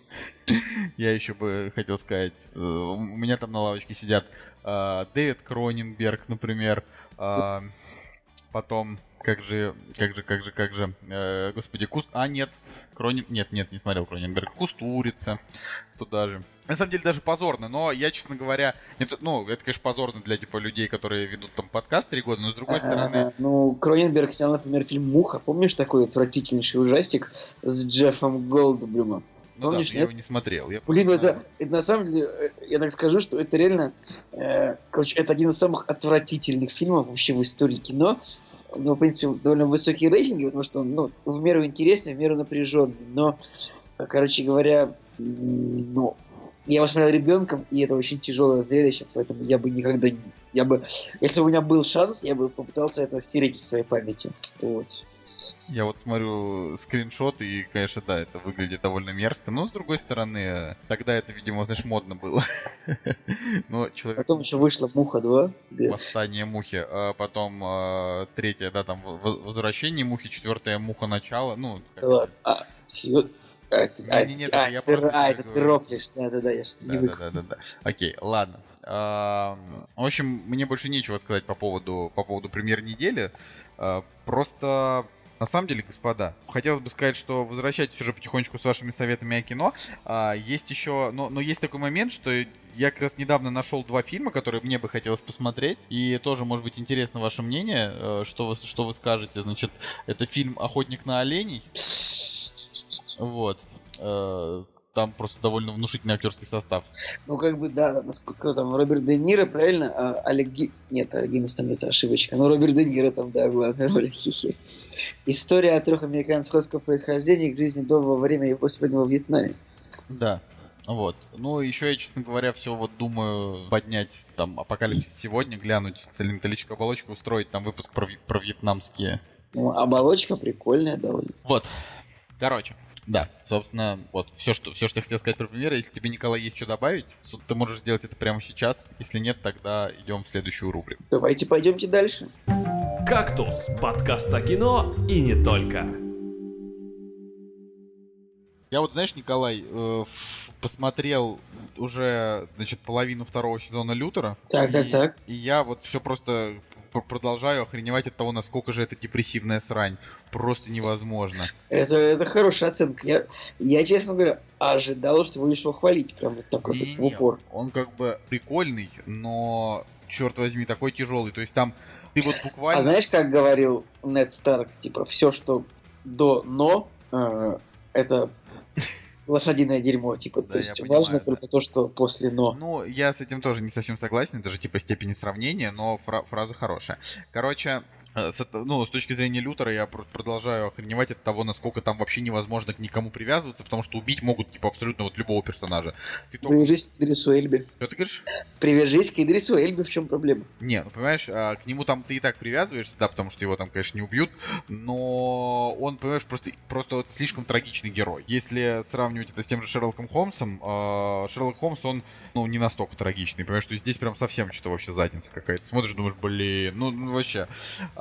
я еще бы хотел сказать, э, у меня там на лавочке сидят э, Дэвид Кроненберг, например, э, потом, как же, как же, как же, как же, э, господи, Куст... А, нет, Кронин... Нет, нет, не смотрел Кроненберг. Кустурица туда же. На самом деле даже позорно, но я, честно говоря, это, ну, это, конечно, позорно для, типа, людей, которые ведут там подкаст три года, но с другой стороны... А, ну, Кроненберг снял, например, фильм «Муха». Помнишь такой отвратительнейший ужастик с Джеффом Голдблюмом? Ну Помнишь, да, я его не смотрел. Я Блин, просто это, это на самом деле, э, я так скажу, что это реально, э, короче, это один из самых отвратительных фильмов вообще в истории кино. У него, в принципе, довольно высокие рейтинги, потому что он, ну, в меру интересный, в меру напряженный. Но, э, короче говоря, ну, я его смотрел ребенком, и это очень тяжелое зрелище, поэтому я бы никогда не... Я бы, если бы у меня был шанс, я бы попытался это стереть из своей памяти. Вот. Я вот смотрю скриншот, и, конечно, да, это выглядит довольно мерзко. Но, с другой стороны, тогда это, видимо, знаешь, модно было. Но человек... Потом еще вышла «Муха 2». где- Восстание мухи, а потом а, третье, да, там возвращение мухи, четвертая муха начало, ну, как- Да. А, серьезно? А, это, Не, я ты- просто а, тебе это ты говорю. рофлишь. Да-да-да, я что-то не да, выкупил. да, да, да, да. Окей, ладно. В общем, мне больше нечего сказать по поводу, по поводу премьер недели. А, Просто на самом деле, господа, хотелось бы сказать, что возвращайтесь уже потихонечку с вашими советами о кино. А, есть еще, но, но есть такой момент, что я как раз недавно нашел два фильма, которые мне бы хотелось посмотреть, и тоже, может быть, интересно ваше мнение, э, что вы, что вы скажете. Значит, это фильм «Охотник на оленей», вот. Э, Там просто довольно внушительный актерский состав. Ну, как бы, да, насколько там Роберт Де Ниро, правильно? А Олег Ги... Нет, Гиннес там это ошибочка. Ну, Роберт Де Ниро там, да, в главной роли. Хи-хи. История о трех американцах русского происхождения их жизни до, во время и после войны во Вьетнаме. Да. Вот. Ну, еще я, честно говоря, все вот думаю поднять там апокалипсис сегодня, глянуть целеметаллическую оболочку, устроить там выпуск про, про вьетнамские. Ну, оболочка прикольная довольно. Вот. Короче. Да, собственно, вот все, что, все, что я хотел сказать про премьеры. Если тебе, Николай, есть что добавить, ты можешь сделать это прямо сейчас. Если нет, тогда идем в следующую рубрику. Давайте пойдемте дальше. «Кактус» — подкаст о кино и не только. Я вот, знаешь, Николай, э, ф- посмотрел уже, значит, половину второго сезона Лютера. Так, так, и- так. И я вот все просто продолжаю охреневать от того, насколько же это депрессивная срань. Просто невозможно. Это, это хорошая оценка. Я, я, честно говоря, ожидал, что будешь его хвалить прям вот так вот упор. Он как бы прикольный, но, черт возьми, такой тяжелый. То есть там ты вот буквально... А знаешь, как говорил Нед Старк, типа, все, что до «но», э, это лошадиное дерьмо, типа, Да, то есть понимаю, важно да. только то, что после «но». Ну, я с этим тоже не совсем согласен, это же типа степени сравнения, но фра- фраза хорошая. Короче, с, это- ну, с точки зрения Лютера я пр- продолжаю охреневать от того, насколько там вообще невозможно к никому привязываться, потому что убить могут, типа, абсолютно вот любого персонажа. Ты только... Привяжись к Идрису Эльбе. Что ты говоришь? Привяжись к Идрису Эльбе, в чем проблема? Не, ну понимаешь, а, к нему там ты и так привязываешься, да, потому что его там, конечно, не убьют, но он, понимаешь, просто, просто это слишком трагичный герой. Если сравнивать это с тем же Шерлоком Холмсом, а, Шерлок Холмс, он, ну, не настолько трагичный, понимаешь, что здесь прям совсем что-то вообще задница какая-то. Смотришь, думаешь, блин, ну, ну, вообще.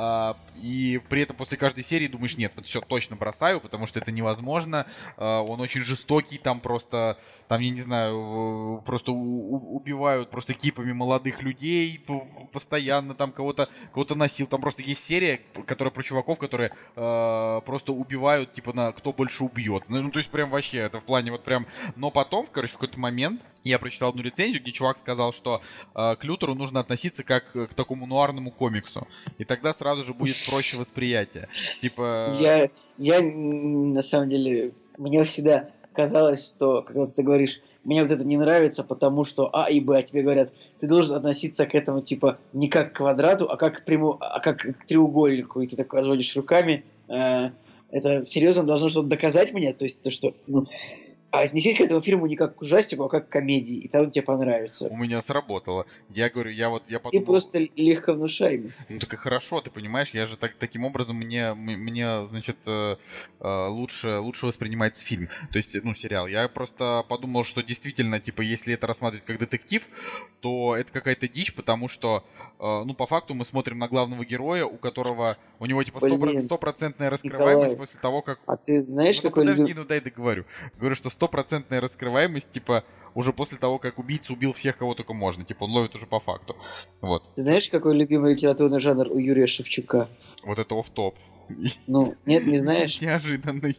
А, и при этом после каждой серии думаешь, нет, вот все точно бросаю, потому что это невозможно. А, он очень жестокий, там просто, там, я не знаю, просто убивают просто кипами молодых людей постоянно, там кого-то кого-то насил. Там просто есть серия, которая про чуваков, которые э, просто убивают, типа, на кто больше убьет. Ну, то есть прям вообще, это в плане вот прям... Но потом, короче, в какой-то момент я прочитал одну рецензию, где чувак сказал, что э, к Лютеру нужно относиться как к такому нуарному комиксу. И тогда сразу же будет проще восприятие. Типа... Я, я, на самом деле, мне всегда казалось, что, когда ты говоришь, мне вот это не нравится, потому что А и Б, а тебе говорят, ты должен относиться к этому, типа, не как к квадрату, а как к, пряму, а как к треугольнику, и ты так разводишь руками. Э, это серьезно должно что-то доказать мне? То есть то, что... ну, отнесись к этому фильму не как к ужастику, а как к комедии, и там тебе понравится. У меня сработало. Я говорю, я вот, я подумал... Ты просто легко внушаемый. Ну так и хорошо, ты понимаешь, я же так, таким образом мне, мне значит, э, э, лучше, лучше воспринимается фильм, то есть, ну, сериал. Я просто подумал, что действительно, типа, если это рассматривать как детектив, то это какая-то дичь, потому что, э, ну, по факту мы смотрим на главного героя, у которого, у него, типа, стопроцентная раскрываемость Николай, после того, как... А ты знаешь, ну, какой... Подожди, ну дай договорю. Говорю, что стопроцентная раскрываемость, типа, уже после того, как убийца убил всех, кого только можно. Типа, он ловит уже по факту. Вот. Ты знаешь, какой любимый литературный жанр у Юрия Шевчука? Вот это оф топ Ну, нет, не знаешь? Неожиданный.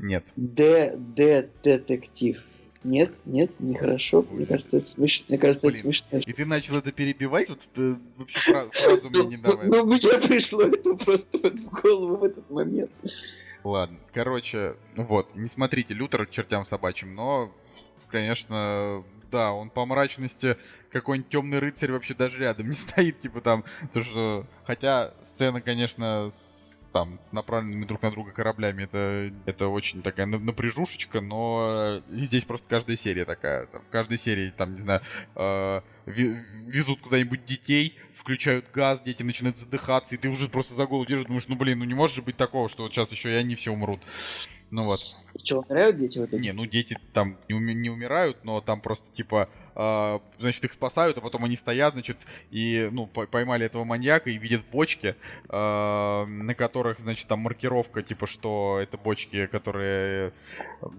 Нет. Д-детектив. Нет, нет, нехорошо. Мне кажется, это смешно. Мне кажется, Блин, это смешно. И ты начал это перебивать? Вот ты вообще фразу мне не давай. Ну, мне пришло это просто в голову в этот момент. Ладно, короче, вот, не смотрите Лютер чертям собачьим, но, конечно, да, он по мрачности какой-нибудь темный рыцарь вообще даже рядом не стоит, типа там, то что, хотя сцена, конечно, с там с направленными друг на друга кораблями. Это, это очень такая напряжушечка, но здесь просто каждая серия такая. Там, в каждой серии, там, не знаю, э, везут куда-нибудь детей, включают газ, дети начинают задыхаться, и ты уже просто за голову держишь, думаешь, ну блин, ну не может же быть такого, что вот сейчас еще и они все умрут. Ну вот. Что, умирают дети в итоге? Не, ну дети там не, уми- не умирают, но там просто типа, э, значит, их спасают, а потом они стоят, значит, и, ну, поймали этого маньяка и видят бочки, э, на которых, значит, там маркировка, типа, что это бочки, которые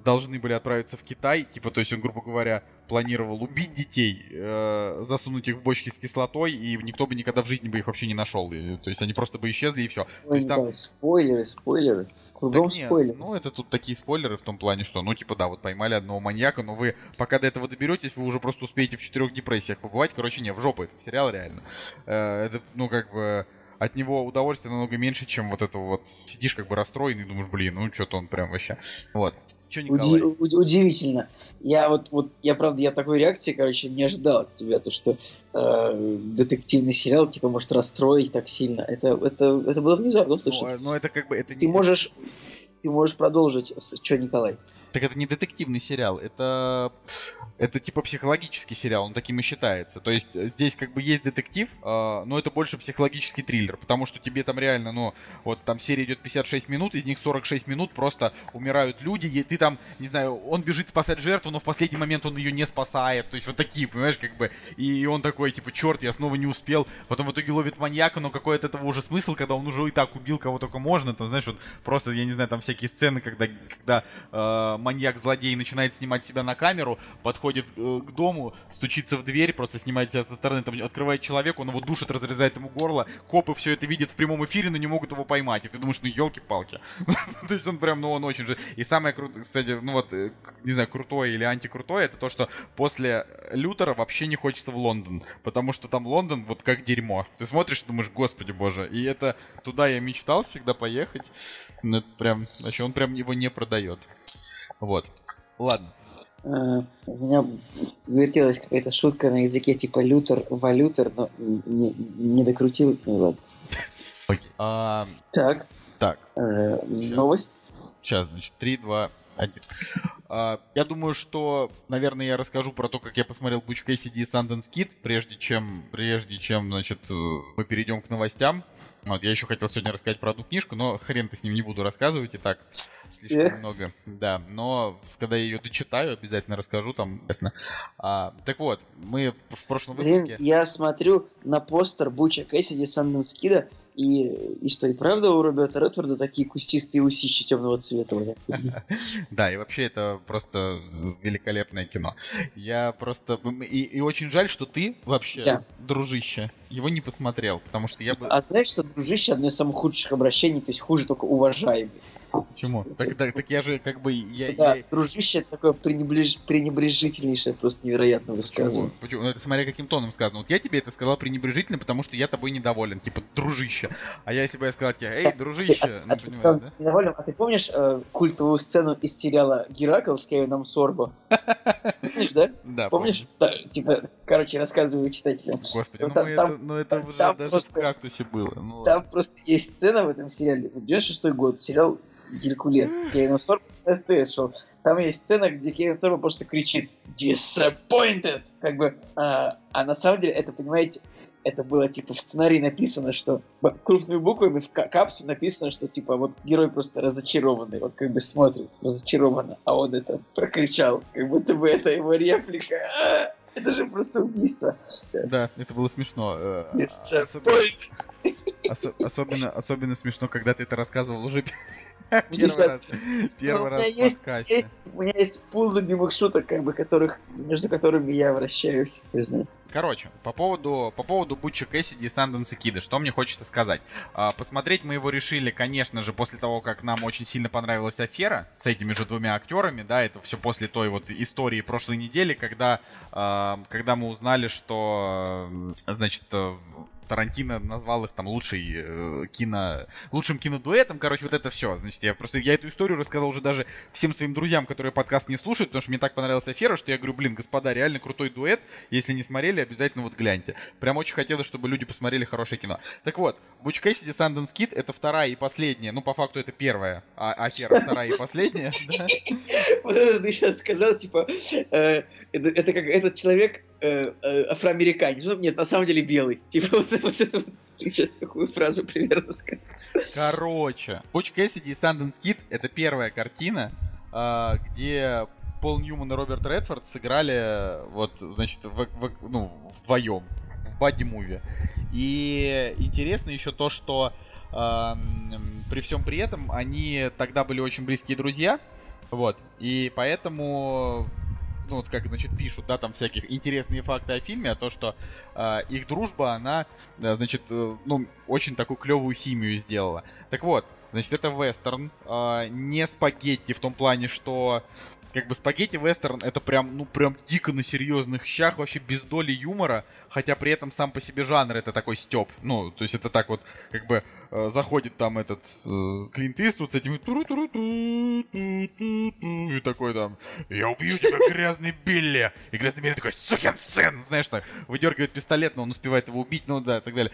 должны были отправиться в Китай, типа, то есть он, грубо говоря, планировал убить детей, э, засунуть их в бочки с кислотой, и никто бы никогда в жизни бы их вообще не нашел. И, то есть они просто бы исчезли и все. Ой, то есть там... Спойлеры, спойлеры. Кругом так нет, Ну, это тут такие спойлеры в том плане, что, ну, типа, да, вот поймали одного маньяка, но вы, пока до этого доберетесь, вы уже просто успеете в четырех депрессиях побывать. Короче, не, в жопу этот сериал реально. Э, это, ну, как бы от него удовольствия намного меньше, чем вот это вот сидишь как бы расстроенный, думаешь, блин, ну что-то он прям вообще. Вот. Че, Николай? Уди- удивительно. Я вот, вот, я правда, я такой реакции, короче, не ожидал от тебя, то что э, детективный сериал типа может расстроить так сильно. Это, это, это было внезапно слышать. Ну, ну это как бы это ты не... можешь, ты можешь продолжить. Что, Николай? Так это не детективный сериал, это это типа психологический сериал, он таким и считается. То есть э, здесь как бы есть детектив, э, но это больше психологический триллер, потому что тебе там реально, ну, вот там серия идет 56 минут, из них 46 минут просто умирают люди, и ты там, не знаю, он бежит спасать жертву, но в последний момент он ее не спасает, то есть вот такие, понимаешь, как бы, и он такой, типа, черт, я снова не успел, потом в итоге ловит маньяка, но какой от этого уже смысл, когда он уже и так убил кого только можно, там, знаешь, вот просто, я не знаю, там всякие сцены, когда, когда э, маньяк-злодей начинает снимать себя на камеру, подходит э, к дому, стучится в дверь, просто снимает себя со стороны, там открывает человек, он его душит, разрезает ему горло, копы все это видят в прямом эфире, но не могут его поймать. И ты думаешь, ну елки-палки. то есть он прям, ну он очень же... И самое крутое, кстати, ну вот, э, не знаю, крутое или антикрутое, это то, что после Лютера вообще не хочется в Лондон, потому что там Лондон вот как дерьмо. Ты смотришь и думаешь, господи боже, и это туда я мечтал всегда поехать. Ну, это прям, вообще он прям его не продает. Вот. Ладно. Uh, у меня вертелась какая-то шутка на языке типа лютер, валютер, но не, не докрутил. Ну ладно. Okay. Uh, так. Так. Uh, новость. Сейчас, значит, 3, 2, 1. Uh, я думаю, что, наверное, я расскажу про то, как я посмотрел Butch Cassidy и Sundance Kid, прежде чем, прежде чем, значит, э, мы перейдем к новостям. Вот, я еще хотел сегодня рассказать про одну книжку, но хрен ты с ним не буду рассказывать, и так слишком много. Да, но когда я ее дочитаю, обязательно расскажу там, ясно. А, так вот, мы в прошлом выпуске... Блин, я смотрю на постер Буча Кэссиди Санденс Кида, и, и что, и правда у Роберта Редфорда такие кустистые усищи темного цвета? Да, и вообще это просто великолепное кино. Я просто... И, очень жаль, что ты вообще, дружище, его не посмотрел, потому что я бы... А знаешь, что дружище одно из самых худших обращений, то есть хуже только уважаемый. Почему? Так, так, так я же как бы... Я, да, я... дружище это такое пренебреж... пренебрежительнейшее, просто невероятно высказывание. Почему? Почему? Ну, это смотря каким тоном сказано. Вот я тебе это сказал пренебрежительно, потому что я тобой недоволен. Типа, дружище. А я себе сказал тебе, эй, дружище. А, ну, а, да? Недоволен. А ты помнишь э, культовую сцену из сериала Геракл с Кевином Сорбо? Помнишь, да? Да, Помнишь? Да, типа, короче, рассказываю читателям. Господи, ну, это, ну это уже даже в кактусе было. Ну там просто есть сцена в этом сериале. 96 год, сериал Геркулес. Кевин Сорб СТС шел. там есть сцена, где Кевин Сорбо просто кричит «Disappointed!» Как бы, а, а на самом деле это, понимаете, это было типа в сценарии написано, что крупными буквами в капсуле написано, что типа вот герой просто разочарованный, вот как бы смотрит разочарованно, а он это прокричал, как будто бы это его реплика. А, это же просто убийство. Да, это было смешно. Э, особенно, особенно смешно, когда ты это рассказывал уже первый раз, первый раз в подкасте. У меня есть пул любимых шуток, как бы, которых, между которыми я вращаюсь. Короче, по поводу, по поводу Бутча Кэссиди и Санденса Кида, что мне хочется сказать. А, посмотреть мы его решили, конечно же, после того, как нам очень сильно понравилась афера с этими же двумя актерами, да, это все после той вот истории прошлой недели, когда, а, когда мы узнали, что, значит, Тарантино назвал их там лучший э, кино, лучшим кинодуэтом. Короче, вот это все. Значит, я просто я эту историю рассказал уже даже всем своим друзьям, которые подкаст не слушают, потому что мне так понравилась афера, что я говорю, блин, господа, реально крутой дуэт. Если не смотрели, обязательно вот гляньте. Прям очень хотелось, чтобы люди посмотрели хорошее кино. Так вот, Буч Кэссиди Санденс Кит это вторая и последняя. Ну, по факту, это первая а афера, вторая и последняя. Вот это ты сейчас сказал, типа, э, это как этот человек э, э, афроамериканец. Ну, нет, на самом деле белый. Типа вот, вот вот. Сейчас такую фразу примерно сказал. Короче, Буч Кэссиди и Санденс Кит — это первая картина, э, где Пол Ньюман и Роберт Редфорд сыграли вот, значит, в, в, ну, вдвоем в бадди-муви. И интересно еще то, что э, при всем при этом они тогда были очень близкие друзья, вот, и поэтому ну вот как, значит, пишут, да, там всяких интересные факты о фильме, а то, что э, их дружба, она, э, значит, э, ну, очень такую клевую химию сделала. Так вот, значит, это вестерн, э, не спагетти в том плане, что как бы спагетти вестерн это прям, ну прям дико на серьезных щах, вообще без доли юмора, хотя при этом сам по себе жанр это такой степ. Ну, то есть это так вот, как бы э, заходит там этот э, Клинт Иствуд с этими и такой там, я убью тебя, грязный Билли. И грязный Билли такой, сукин сын, знаешь, так, выдергивает пистолет, но он успевает его убить, ну да, и так далее.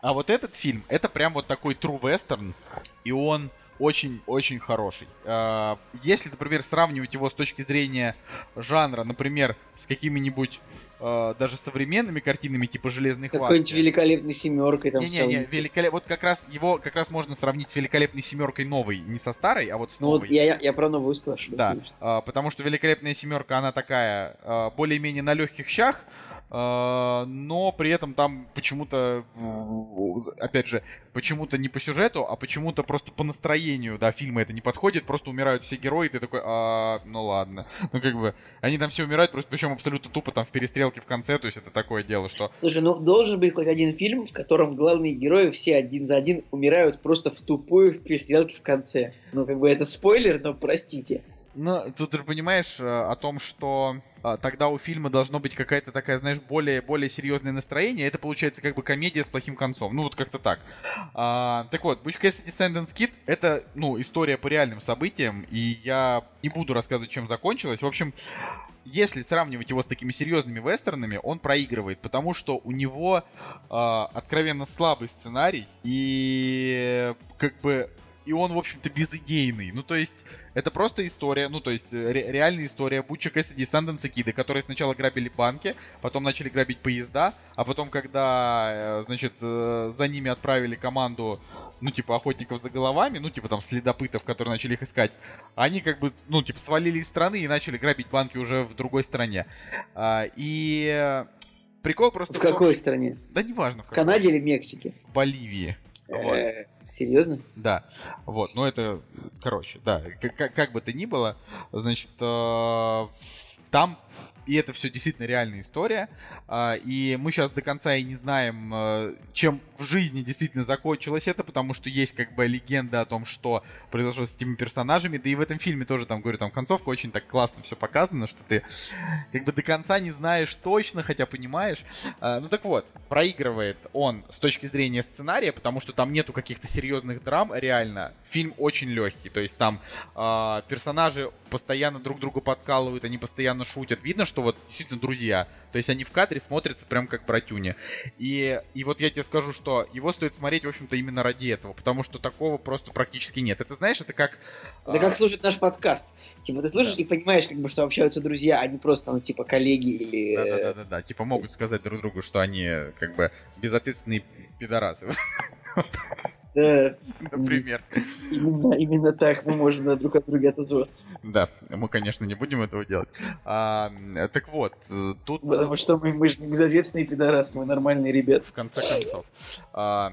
А вот этот фильм, это прям вот такой true western, и он очень-очень хороший. А, если, например, сравнивать его с точки зрения жанра, например, с какими-нибудь э, даже современными картинами типа «Железный хват». Какой-нибудь «Великолепной семеркой» там Не-не-не, великолеп... вот как раз его как раз можно сравнить с «Великолепной семеркой» новой, не со старой, а вот с новой. Ну вот я, я, я про новую спрашиваю. Да, э, потому что «Великолепная семерка», она такая э, более-менее на легких щах, э, но при этом там почему-то, опять же, почему-то не по сюжету, а почему-то просто по настроению, да, фильма это не подходит, просто умирают все герои, и ты такой, а, ну ладно. Ну как бы, они там все умирают, просто причем абсолютно тупо там в перестрелке в конце, то есть это такое дело, что... Слушай, ну должен быть хоть один фильм, в котором главные герои все один за один умирают просто в тупую в перестрелке в конце. Ну как бы это спойлер, но простите. Ну, тут ты понимаешь э, о том, что а, тогда у фильма должно быть какая-то такая, знаешь, более, более серьезное настроение. Это получается как бы комедия с плохим концом. Ну, вот как-то так. А, так вот, Butch Cassidy Sundance Kid — это, ну, история по реальным событиям, и я не буду рассказывать, чем закончилось. В общем, если сравнивать его с такими серьезными вестернами, он проигрывает, потому что у него э, откровенно слабый сценарий, и как бы и он, в общем-то, безыдейный. Ну, то есть, это просто история, ну, то есть, ре- реальная история Бутча Кэссиди и Санденса Киды, которые сначала грабили банки, потом начали грабить поезда, а потом, когда, э, значит, э, за ними отправили команду, ну, типа, охотников за головами, ну, типа, там, следопытов, которые начали их искать, они, как бы, ну, типа, свалили из страны и начали грабить банки уже в другой стране. А, и прикол просто... В, в какой том, стране? Да неважно. В, в Канаде или Мексике? В Боливии. Вот. Серьезно? Да. Вот, ну это, короче, да, как, как бы то ни было, значит, э, там и это все действительно реальная история. А, и мы сейчас до конца и не знаем, э, чем в жизни действительно закончилось это, потому что есть как бы легенда о том, что произошло с этими персонажами. Да и в этом фильме тоже, там, говорю, там концовка очень так классно все показано, что ты как бы до конца не знаешь точно, хотя понимаешь. А, ну так вот, проигрывает он с точки зрения сценария, потому что там нету каких-то серьезных драм, реально. Фильм очень легкий, то есть там персонажи постоянно друг друга подкалывают, они постоянно шутят. Видно, что вот действительно друзья. То есть они в кадре смотрятся прям как братюни. И, и вот я тебе скажу, что что его стоит смотреть, в общем-то, именно ради этого, потому что такого просто практически нет. Это, знаешь, это как... Да а... как слушать наш подкаст. Типа, ты слушаешь да. и понимаешь, как бы, что общаются друзья, а не просто, ну, типа, коллеги или... Да-да-да, типа, могут сказать друг другу, что они, как бы, безответственные пидорасы. Да. Например. Именно, именно так мы можем друг от друга отозваться. Да, мы, конечно, не будем этого делать. А, так вот, тут... Потому что мы, мы же безответственные пидорасы, мы нормальные ребята. В конце концов. А,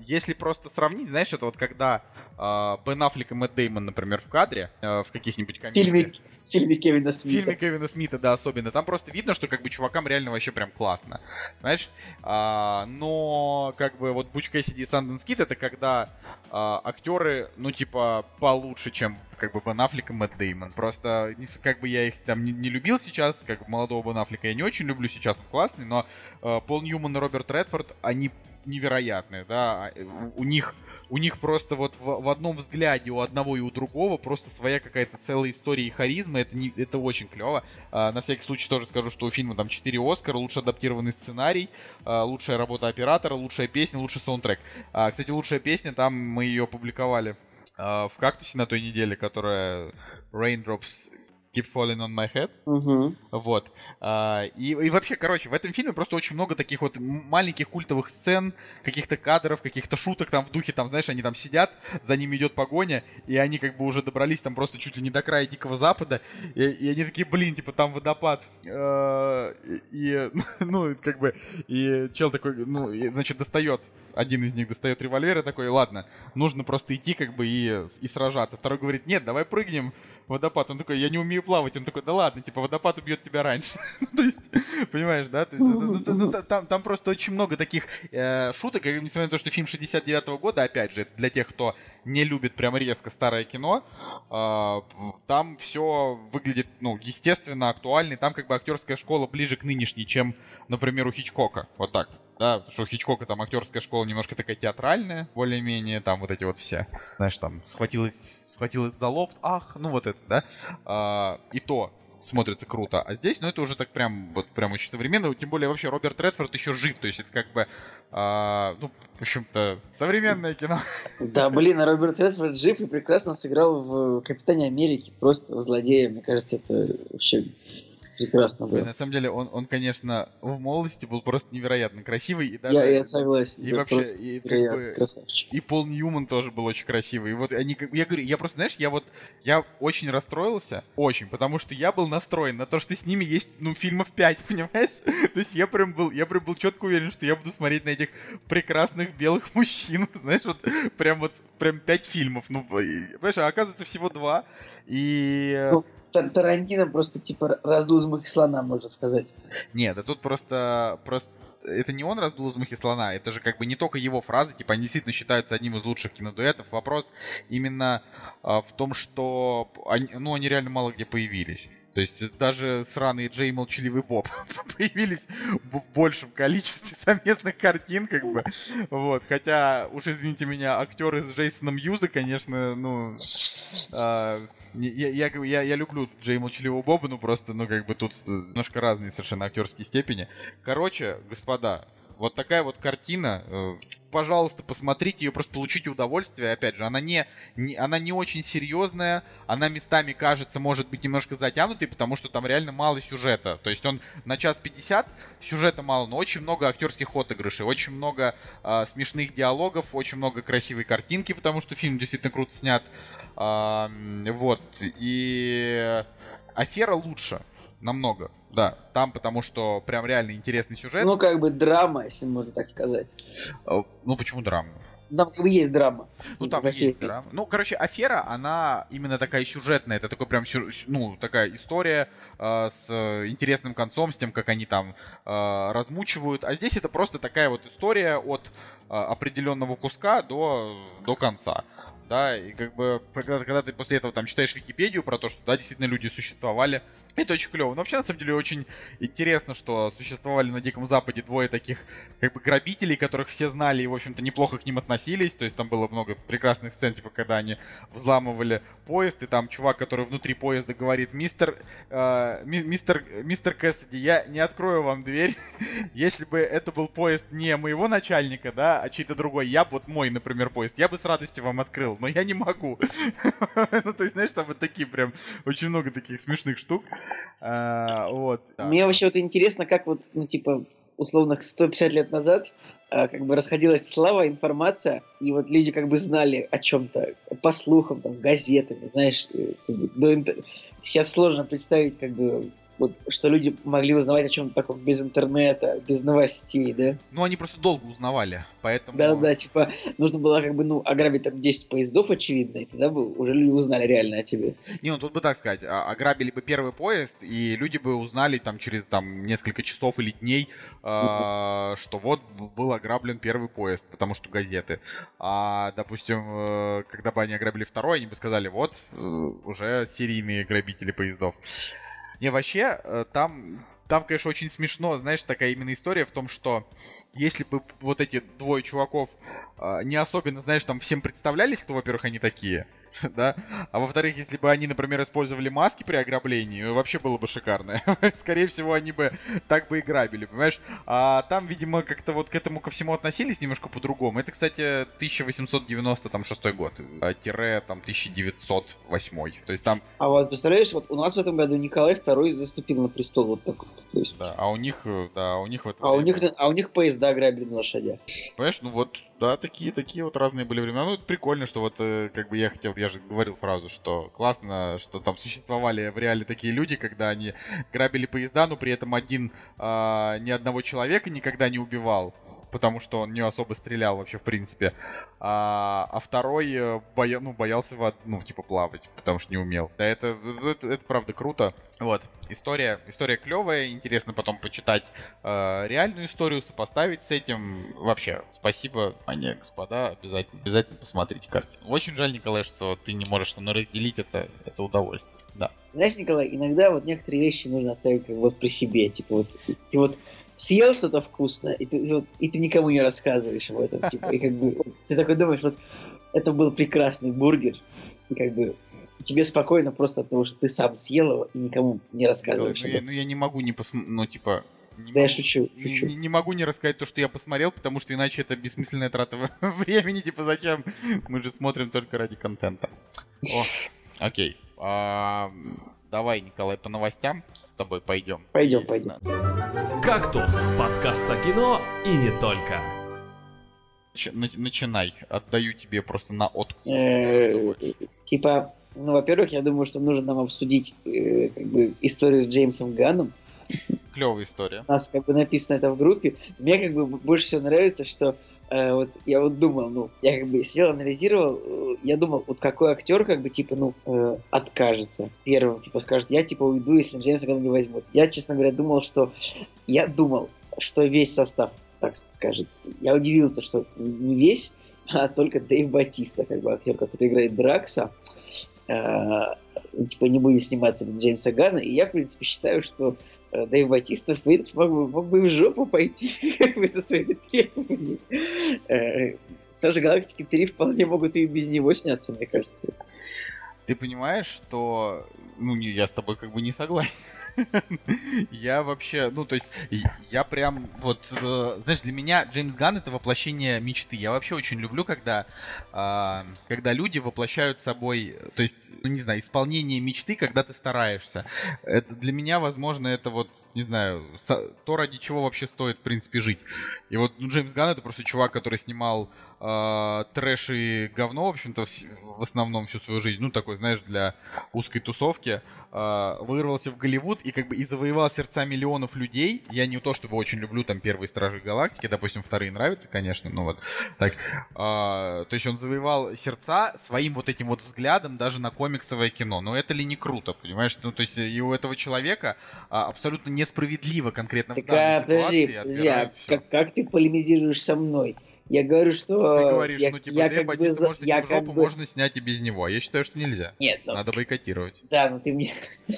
если просто сравнить, знаешь, это вот когда а, Бен Аффлек и Мэтт Деймон, например, в кадре, а, в каких-нибудь комедиях. В фильме Кевина Смита. В фильме Кевина Смита, да, особенно. Там просто видно, что как бы чувакам реально вообще прям классно. Знаешь? А, но как бы вот Буч Кэссиди и Санденс Кит это когда а, актеры, ну, типа, получше, чем как бы Бен Аффлек и Мэтт Деймон. Просто как бы я их там не, не любил сейчас, как молодого Бен Аффлека я не очень люблю, сейчас он классный, но э, Пол Ньюман и Роберт Редфорд, они невероятные, да, а, у них, у них просто вот в, в одном взгляде у одного и у другого просто своя какая-то целая история и харизма, это, не, это очень клево. А, на всякий случай тоже скажу, что у фильма там 4 Оскара, лучше адаптированный сценарий, а, лучшая работа оператора, лучшая песня, лучший саундтрек. А, кстати, лучшая песня, там мы ее опубликовали а, в «Кактусе» на той неделе, которая Raindrops Keep Falling on My Head. Угу. Вот. А, и, и вообще, короче, в этом фильме просто очень много таких вот маленьких культовых сцен, каких-то кадров, каких-то шуток там в духе, там, знаешь, они там сидят, за ними идет погоня, и они как бы уже добрались там просто чуть ли не до края Дикого Запада, и, и они такие, блин, типа там водопад. А, и, ну, как бы, и чел такой, ну, значит, достает один из них достает револьвер и такой, ладно, нужно просто идти как бы и, и сражаться. Второй говорит, нет, давай прыгнем в водопад. Он такой, я не умею плавать. Он такой, да ладно, типа водопад убьет тебя раньше. То есть, понимаешь, да? Ну, ну, там, просто очень много таких э, шуток, несмотря на то, что фильм 69-го года, опять же, это для тех, кто не любит прям резко старое кино, э, там все выглядит, ну, естественно, актуально, там как бы актерская школа ближе к нынешней, чем, например, у Хичкока. Вот так да, потому что у Хичкока там актерская школа немножко такая театральная, более-менее, там вот эти вот все, знаешь, там схватилась, схватилась за лоб, ах, ну вот это, да, а, и то смотрится круто. А здесь, ну, это уже так прям, вот прям очень современно. Тем более, вообще, Роберт Редфорд еще жив. То есть это как бы, а, ну, в общем-то, современное кино. Да, блин, а Роберт Редфорд жив и прекрасно сыграл в Капитане Америки. Просто злодея. Мне кажется, это вообще прекрасно было. На самом деле, он, он, конечно, в молодости был просто невероятно красивый. И даже, я, я согласен. И вообще, и, как бы, красавчик. И Пол Ньюман тоже был очень красивый. И вот они, я говорю, я просто, знаешь, я вот, я очень расстроился, очень, потому что я был настроен на то, что с ними есть, ну, фильмов 5, понимаешь? то есть я прям был, я прям был четко уверен, что я буду смотреть на этих прекрасных белых мужчин, знаешь, вот прям вот, прям 5 фильмов, ну, понимаешь, а оказывается всего два, и... Ну, Тарантино просто типа раздул из мухи слона, можно сказать. Нет, да тут просто, просто это не он раздул из мухи слона, это же как бы не только его фразы, типа они действительно считаются одним из лучших кинодуэтов. Вопрос именно а, в том, что они, ну, они реально мало где появились. То есть даже сраные Джей и Молчаливый Боб появились в большем количестве совместных картин, как бы. Вот. Хотя, уж извините меня, актеры с Джейсоном Юза, конечно, ну... А, я, я, я, люблю Джей Молчаливого Боба, ну просто, ну как бы тут немножко разные совершенно актерские степени. Короче, господа, вот такая вот картина. Пожалуйста, посмотрите ее, просто получите удовольствие. Опять же, она не, не, она не очень серьезная, она местами кажется, может быть, немножко затянутой, потому что там реально мало сюжета. То есть он на час 50, сюжета мало, но очень много актерских отыгрышей, очень много э, смешных диалогов, очень много красивой картинки, потому что фильм действительно круто снят. Э, вот, и афера лучше, намного. Да, там потому что прям реально интересный сюжет. Ну, как бы драма, если можно так сказать. Э, ну, почему драма? Там как бы есть драма. Ну, там есть драма. Ну, короче, афера, она именно такая сюжетная. Это такой прям, ну, такая история э, с интересным концом, с тем, как они там э, размучивают. А здесь это просто такая вот история от э, определенного куска до, до конца да, и как бы, когда, когда ты после этого там читаешь Википедию про то, что, да, действительно люди существовали, это очень клево. Но вообще, на самом деле, очень интересно, что существовали на Диком Западе двое таких, как бы, грабителей, которых все знали и, в общем-то, неплохо к ним относились, то есть там было много прекрасных сцен, типа, когда они взламывали поезд, и там чувак, который внутри поезда говорит, мистер, э, мистер, мистер Кэссиди, я не открою вам дверь, если бы это был поезд не моего начальника, да, а чей-то другой, я бы, вот мой, например, поезд, я бы с радостью вам открыл, но я не могу. ну, то есть, знаешь, там вот такие прям, очень много таких смешных штук. А, вот. Мне вообще вот интересно, как вот, ну, типа, условных 150 лет назад а, как бы расходилась слава, информация, и вот люди как бы знали о чем-то, по слухам, там, газетами, знаешь, э, до, сейчас сложно представить как бы вот, что люди могли узнавать о чем-то таком без интернета, без новостей, да? Ну, они просто долго узнавали, поэтому... Да-да, типа, нужно было как бы, ну, ограбить там 10 поездов, очевидно, и тогда бы уже люди узнали реально о тебе. Не, ну тут бы так сказать, а, ограбили бы первый поезд, и люди бы узнали там через там несколько часов или дней, э, что вот был ограблен первый поезд, потому что газеты. А, допустим, э, когда бы они ограбили второй, они бы сказали, вот, э, уже серийные грабители поездов. Не, вообще, э, там там, конечно, очень смешно, знаешь, такая именно история в том, что если бы вот эти двое чуваков э, не особенно, знаешь, там всем представлялись, кто, во-первых, они такие, да? А во-вторых, если бы они, например, использовали маски при ограблении, вообще было бы шикарно. Скорее всего, они бы так бы и грабили, понимаешь? А там, видимо, как-то вот к этому ко всему относились немножко по-другому. Это, кстати, 1896 год, а, тире там 1908. То есть там... А вот представляешь, вот у нас в этом году Николай II заступил на престол вот так то есть... Да, а у них, э, да, у них в этом... А, время... у них, а у них поезда грабили на лошадях. Понимаешь, ну вот, да, такие, такие вот разные были времена. Ну, это прикольно, что вот, э, как бы я хотел, я же говорил фразу, что классно, что там существовали в реале такие люди, когда они грабили поезда, но при этом один а, ни одного человека никогда не убивал потому что он не особо стрелял вообще, в принципе. А, а второй э, боя, ну, боялся, ну, типа, плавать, потому что не умел. Да, это, это, это правда круто. Вот, история, история клевая, интересно потом почитать э, реальную историю, сопоставить с этим. Вообще, спасибо, они, господа, обязательно, обязательно посмотрите картину. Очень жаль, Николай, что ты не можешь со мной разделить это, это удовольствие. Да. Знаешь, Николай, иногда вот некоторые вещи нужно оставить как вот при себе. Типа вот, ты вот съел что-то вкусное, и ты, и ты никому не рассказываешь об этом. Типа, и как бы ты такой думаешь, вот это был прекрасный бургер, и как бы тебе спокойно просто от того, что ты сам съел его и никому не рассказываешь. Ну, я, ну я не могу не посмотреть, ну типа... Не да могу, я шучу, шучу. Не, не могу не рассказать то, что я посмотрел, потому что иначе это бессмысленная трата времени. Типа зачем? Мы же смотрим только ради контента. О, окей. А, давай, Николай, по новостям с тобой пойдем. Пойдем, пойдем. «Кактус» — подкаст о кино и не только. Начинай, отдаю тебе просто на откуп. Э, типа, ну, во-первых, я думаю, что нужно нам обсудить э, как бы, историю с Джеймсом Ганном. Клевая история. У нас как бы написано это в группе. Мне как бы больше всего нравится, что э, вот я вот думал, ну, я как бы сидел, анализировал, э, я думал, вот какой актер как бы типа, ну, э, откажется первым, типа скажет, я типа уйду, если Джеймса Ганна не возьмут. Я, честно говоря, думал, что я думал, что весь состав так скажет. Я удивился, что не весь, а только Дэйв Батиста, как бы актер, который играет Дракса. Э, типа не будет сниматься Джеймса Гана. И я, в принципе, считаю, что э, Дэйв Батиста, в принципе, мог мог бы в жопу пойти со своими требованиями. Э, Стражи Галактики 3 вполне могут и без него сняться, мне кажется. Ты понимаешь, что... Ну, не, я с тобой как бы не согласен. я вообще, ну, то есть, я прям, вот, э, знаешь, для меня Джеймс Ганн это воплощение мечты. Я вообще очень люблю, когда, э, когда люди воплощают собой, то есть, ну, не знаю, исполнение мечты, когда ты стараешься. Это для меня, возможно, это вот, не знаю, то, ради чего вообще стоит, в принципе, жить. И вот ну, Джеймс Ганн это просто чувак, который снимал э, трэш и говно, в общем-то, в, в основном всю свою жизнь. Ну, такой, знаешь, для узкой тусовки. Э, вырвался в Голливуд и как бы и завоевал сердца миллионов людей. Я не то чтобы очень люблю там первые Стражи Галактики, допустим, вторые нравятся, конечно, но вот так. А, то есть он завоевал сердца своим вот этим вот взглядом даже на комиксовое кино. Но это ли не круто, понимаешь? Ну, то есть и у этого человека а, абсолютно несправедливо конкретно так, в данной а, ситуации подожди, подожди, как, как ты полемизируешь со мной? Я говорю, что... Ты говоришь, я, ну типа, я как бы за- может я в как жопу, бы- можно снять и без него. Я считаю, что нельзя. Нет, ну, Надо бойкотировать. да, но ты мне...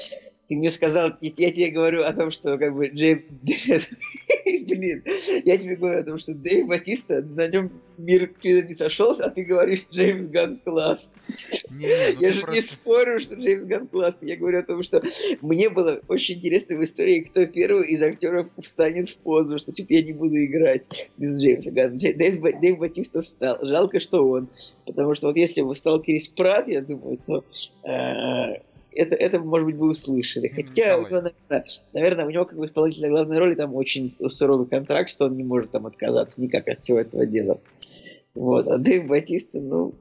Ты мне сказал, я, тебе говорю о том, что как бы Джейм... Блин, я тебе говорю о том, что Дэйв Батиста, на нем мир клином не сошелся, а ты говоришь, Джеймс Ган класс. Не, не, ну я же не просто- спорю, что Джеймс Ган классный. Я говорю о том, что мне было очень интересно в истории, кто первый из актеров встанет в позу, что типа я не буду играть без Джеймса Гана. Джей- Дэйв, Дэйв Батиста встал. Жалко, что он. Потому что вот если бы встал Крис Пратт, я думаю, то э, это, это, может быть, бы услышали. Хотя, ну, наверное, наверное, у него как бы исполнителя главной роли там очень суровый контракт, что он не может там отказаться никак от всего этого дела. Вот. А Дэйв Батиста, ну,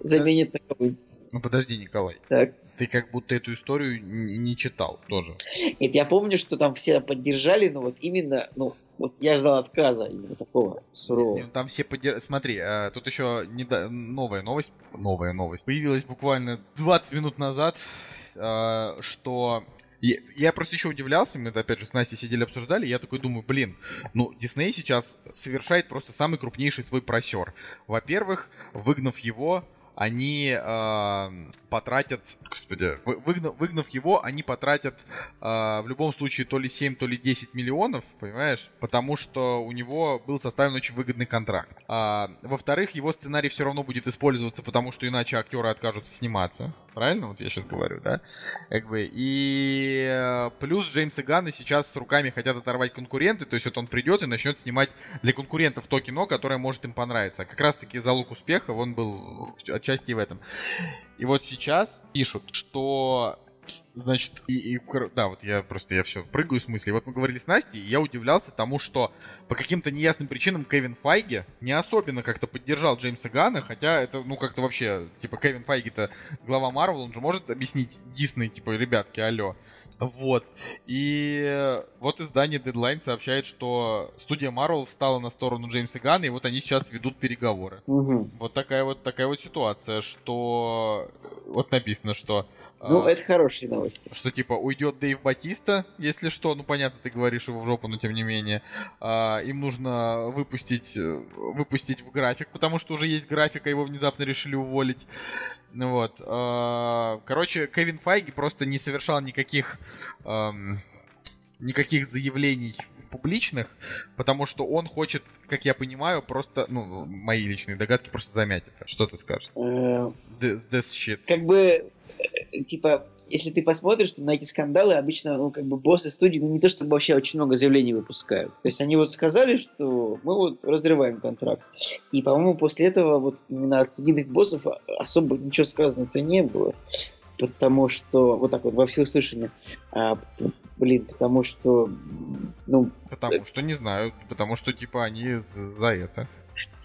заменит на кого-нибудь. Ну подожди, Николай. Так. Ты как будто эту историю не читал тоже. Нет, я помню, что там все поддержали, но вот именно, ну, вот я ждал отказа именно такого сурового. Не, Там все поддержали. Смотри, э, тут еще неда- новая новость. Новая новость. Появилась буквально 20 минут назад, э, что... Я, я просто еще удивлялся, мы это опять же с Настей сидели обсуждали, я такой думаю, блин, ну Дисней сейчас совершает просто самый крупнейший свой просер. Во-первых, выгнав его, они э, потратят, господи, вы- выгнав, выгнав его, они потратят э, в любом случае то ли 7, то ли 10 миллионов, понимаешь? Потому что у него был составлен очень выгодный контракт. А, во-вторых, его сценарий все равно будет использоваться, потому что иначе актеры откажутся сниматься. Правильно? Вот я сейчас говорю, да? Как бы, и э, плюс Джеймса Ганна сейчас с руками хотят оторвать конкуренты, то есть вот он придет и начнет снимать для конкурентов то кино, которое может им понравиться. Как раз таки залог успеха, он был отчасти в этом. И вот сейчас пишут, что Значит, и, и, да, вот я просто, я все прыгаю с мыслей. Вот мы говорили с Настей, и я удивлялся тому, что по каким-то неясным причинам Кевин Файги не особенно как-то поддержал Джеймса Гана, хотя это, ну, как-то вообще, типа, Кевин Файги-то глава Марвел, он же может объяснить Дисней, типа, ребятки, алло. Вот. И вот издание Deadline сообщает, что студия Marvel встала на сторону Джеймса Гана, и вот они сейчас ведут переговоры. Мгм. Вот такая вот такая вот ситуация, что вот написано, что Ну, а, это хорошие новости. что типа уйдет Дэйв Батиста, если что, ну понятно, ты говоришь его в жопу, но тем не менее, А, им нужно выпустить э, выпустить в график, потому что уже есть график, а его внезапно решили уволить. Ну вот, А, короче, Кевин Файги просто не совершал никаких ам, никаких заявлений публичных, потому что он хочет, как я понимаю, просто, ну, мои личные догадки, просто замять это. Что ты скажешь? Э, This, this shit. Как бы, типа, если ты посмотришь то на эти скандалы, обычно, ну, как бы, боссы студии, ну, не то чтобы вообще очень много заявлений выпускают. То есть они вот сказали, что мы вот разрываем контракт. И, по-моему, после этого вот именно от студийных боссов особо ничего сказано-то не было. Потому что, вот так вот, во всеуслышание, а, блин, потому что, ну, Потому что, не знаю, потому что, типа, они за это.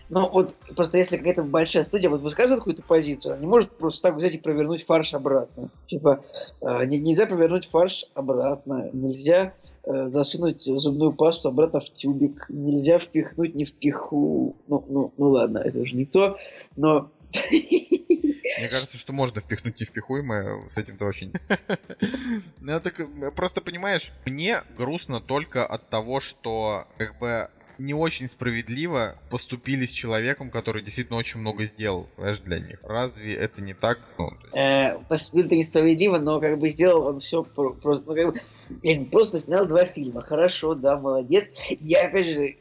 Ну, вот просто если какая-то большая студия вот высказывает какую-то позицию, она не может просто так взять и провернуть фарш обратно. Типа, э, не- нельзя провернуть фарш обратно, нельзя э, засунуть зубную пасту обратно в тюбик, нельзя впихнуть не впиху. Ну, ну, ну ладно, это уже не то, но... Мне кажется, что можно впихнуть невпихуемое, с этим-то очень... Ну, так, э, просто, понимаешь, мне грустно только от того, что, как бы, не очень справедливо поступили с человеком, который действительно очень много сделал, понимаешь, для них. Разве это не так? Ну, есть- Э, поступил это несправедливо, но как бы сделал он все просто, ну, как бы, блин, просто снял два фильма. Хорошо, да, молодец. Я, опять же,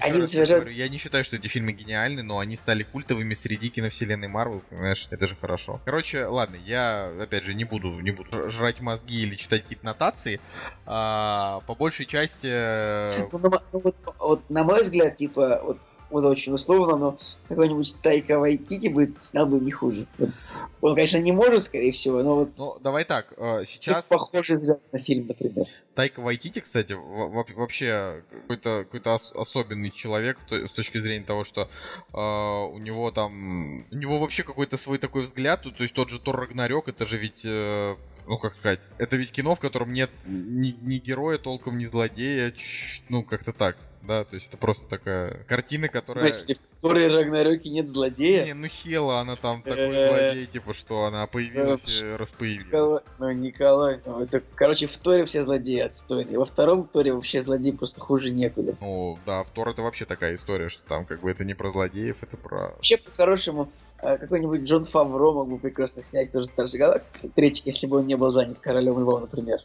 один совершенно говорю, я не считаю, что эти фильмы гениальны, но они стали культовыми среди киновселенной Марвел, понимаешь, это же хорошо. Короче, ладно, я, опять же, не буду, не буду жрать мозги или читать какие-то нотации. А, по большей части... э, Ну, на ну, вот, вот на мой взгляд, типа, вот, вот очень условно, но какой-нибудь Тайка Вайтики бы снял бы не хуже. Вот. Он, конечно, не может, скорее всего, но вот Ну, давай так, э, сейчас похожий взгляд на фильм, например. Тайка Вайтити, кстати, во- во- вообще какой-то какой особенный человек с точки зрения того, что э, у него там... У него вообще какой-то свой такой взгляд, то, то есть тот же Тор Рагнарёк, это же ведь... э, ну, как сказать, это ведь кино, в котором нет ни, ни героя толком, ни злодея, ч- ну, как-то так. да, то есть это просто такая картина, которая... В смысле, в Торе Рагнарёке нет злодея? Не, ну Хела, она там такой злодей, типа, что она появилась и распоявилась. Ну, Николай, ну, это, короче, в Торе все злодеи отстойные. Во втором Торе вообще злодей просто хуже некуда. Ну, да, в Тор это вообще такая история, что там как бы это не про злодеев, это про... Вообще, по-хорошему, какой-нибудь Джон Фавро мог бы прекрасно снять тоже Старший Галактики. Третий, если бы он не был занят Королем Львов, например.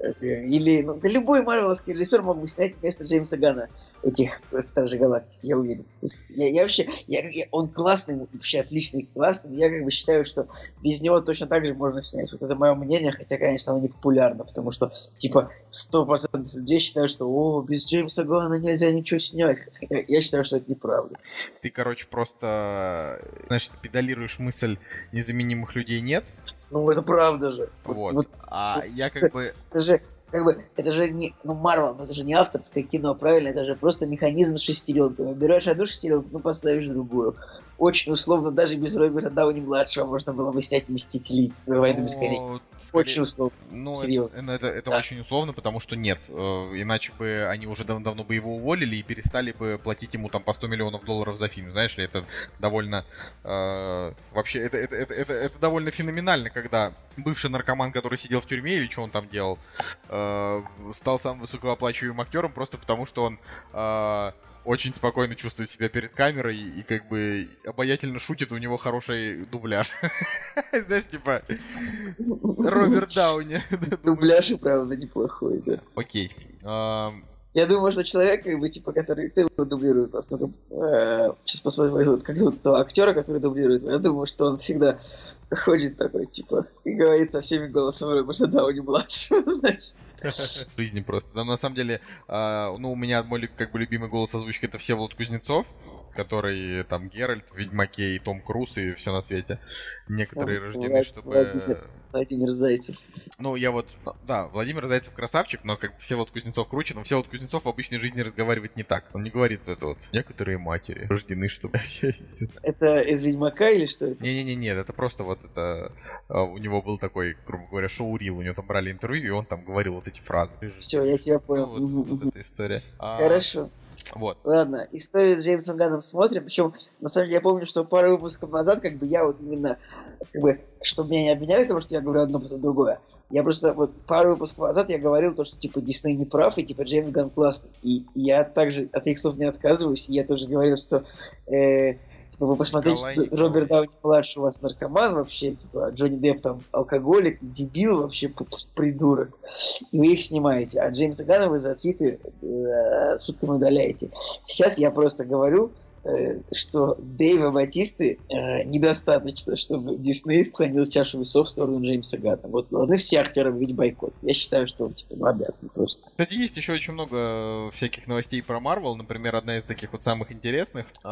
Или, ну, да любой марвеловский режиссер мог бы снять вместо Джеймса Гана этих Стражей Галактики, я уверен. Я, я вообще, я, я, он классный, вообще отличный, классный. Я как бы считаю, что без него точно так же можно снять. Вот это мое мнение, хотя, конечно, оно не популярно, потому что, типа, 100% людей считают, что, о, без Джеймса Гана нельзя ничего снять. Хотя я считаю, что это неправда. Ты, короче, просто, значит, педалируешь мысль незаменимых людей нет? Ну, это правда же. Вот. вот а вот, я как бы... Это же как бы, это же не, ну, Марвел, ну, это же не авторское кино, правильно? Это же просто механизм с шестеренкой. Выбираешь одну шестеренку, ну, поставишь другую очень условно, даже без Роберта Дауни-младшего можно было бы снять Мстителей Войны Бесконечности. Очень условно. Ну, Серьезно. Это, это, это да. очень условно, потому что нет. Э, иначе бы они уже дав давно бы его уволили и перестали бы платить ему там по 100 миллионов долларов за фильм. Знаешь ли, это довольно... Э, вообще, это, это, это, это, это довольно феноменально, когда бывший наркоман, который сидел в тюрьме или что он там делал, э, стал самым высокооплачиваемым актером просто потому, что он... Э, очень спокойно чувствует себя перед камерой и, как бы обаятельно шутит, у него хороший дубляж. Знаешь, типа Роберт Дауни. Дубляж и правда неплохой, да. Окей. Я думаю, что человек, как бы, типа, который... Кто его дублирует? Поскольку, э, сейчас посмотрим, как зовут этого актера, который дублирует. Я думаю, что он всегда ходит такой, типа, и говорит со всеми голосом Роберта Дауни-младшего, знаешь. жизни просто. Да, на самом деле, э, ну, у меня мой как бы любимый голос озвучки это все Влад Кузнецов, который там Геральт Ведьмаке и Том Круз и все на свете. Некоторые ну, рождены, Влад, чтобы... Владимир, Владимир Зайцев. Ну, я вот, да, Владимир Зайцев красавчик, но как все вот Кузнецов круче, но все вот Кузнецов в обычной жизни разговаривает не так. Он не говорит это вот. Некоторые матери рождены, чтобы... Это из Ведьмака или что это? Не-не-не, нет, это просто вот это... А, у него был такой, грубо говоря, шоу-рил, у него там брали интервью, и он там говорил вот эти фразы. Все, я тебя понял. Ну, вот, вот эта история. А, Хорошо. Вот. Ладно, историю с Джеймсом Ганном смотрим. Причем, на самом деле, я помню, что пару выпусков назад, как бы я вот именно, как бы, чтобы меня не обвиняли, потому что я говорю одно, потом другое. Я просто вот пару выпусков назад я говорил то, что типа Дисней не прав, и типа Джеймс Ганн классный. И, и я также от их слов не отказываюсь. И я тоже говорил, что э, Типа, вы посмотрите, что Роберт Дауни младший у вас наркоман вообще, типа, Джонни Депп там алкоголик, дебил вообще, придурок. И вы их снимаете. А Джеймса Ганна вы за твиты э, сутками удаляете. Сейчас я просто говорю, что Дэйва Батисты э, недостаточно, чтобы Дисней склонил чашу весов в сторону Джеймса Гана. Вот должны все актеры видеть бойкот. Я считаю, что он типа, ну, обязан просто. Кстати, есть еще очень много всяких новостей про Марвел. Например, одна из таких вот самых интересных э,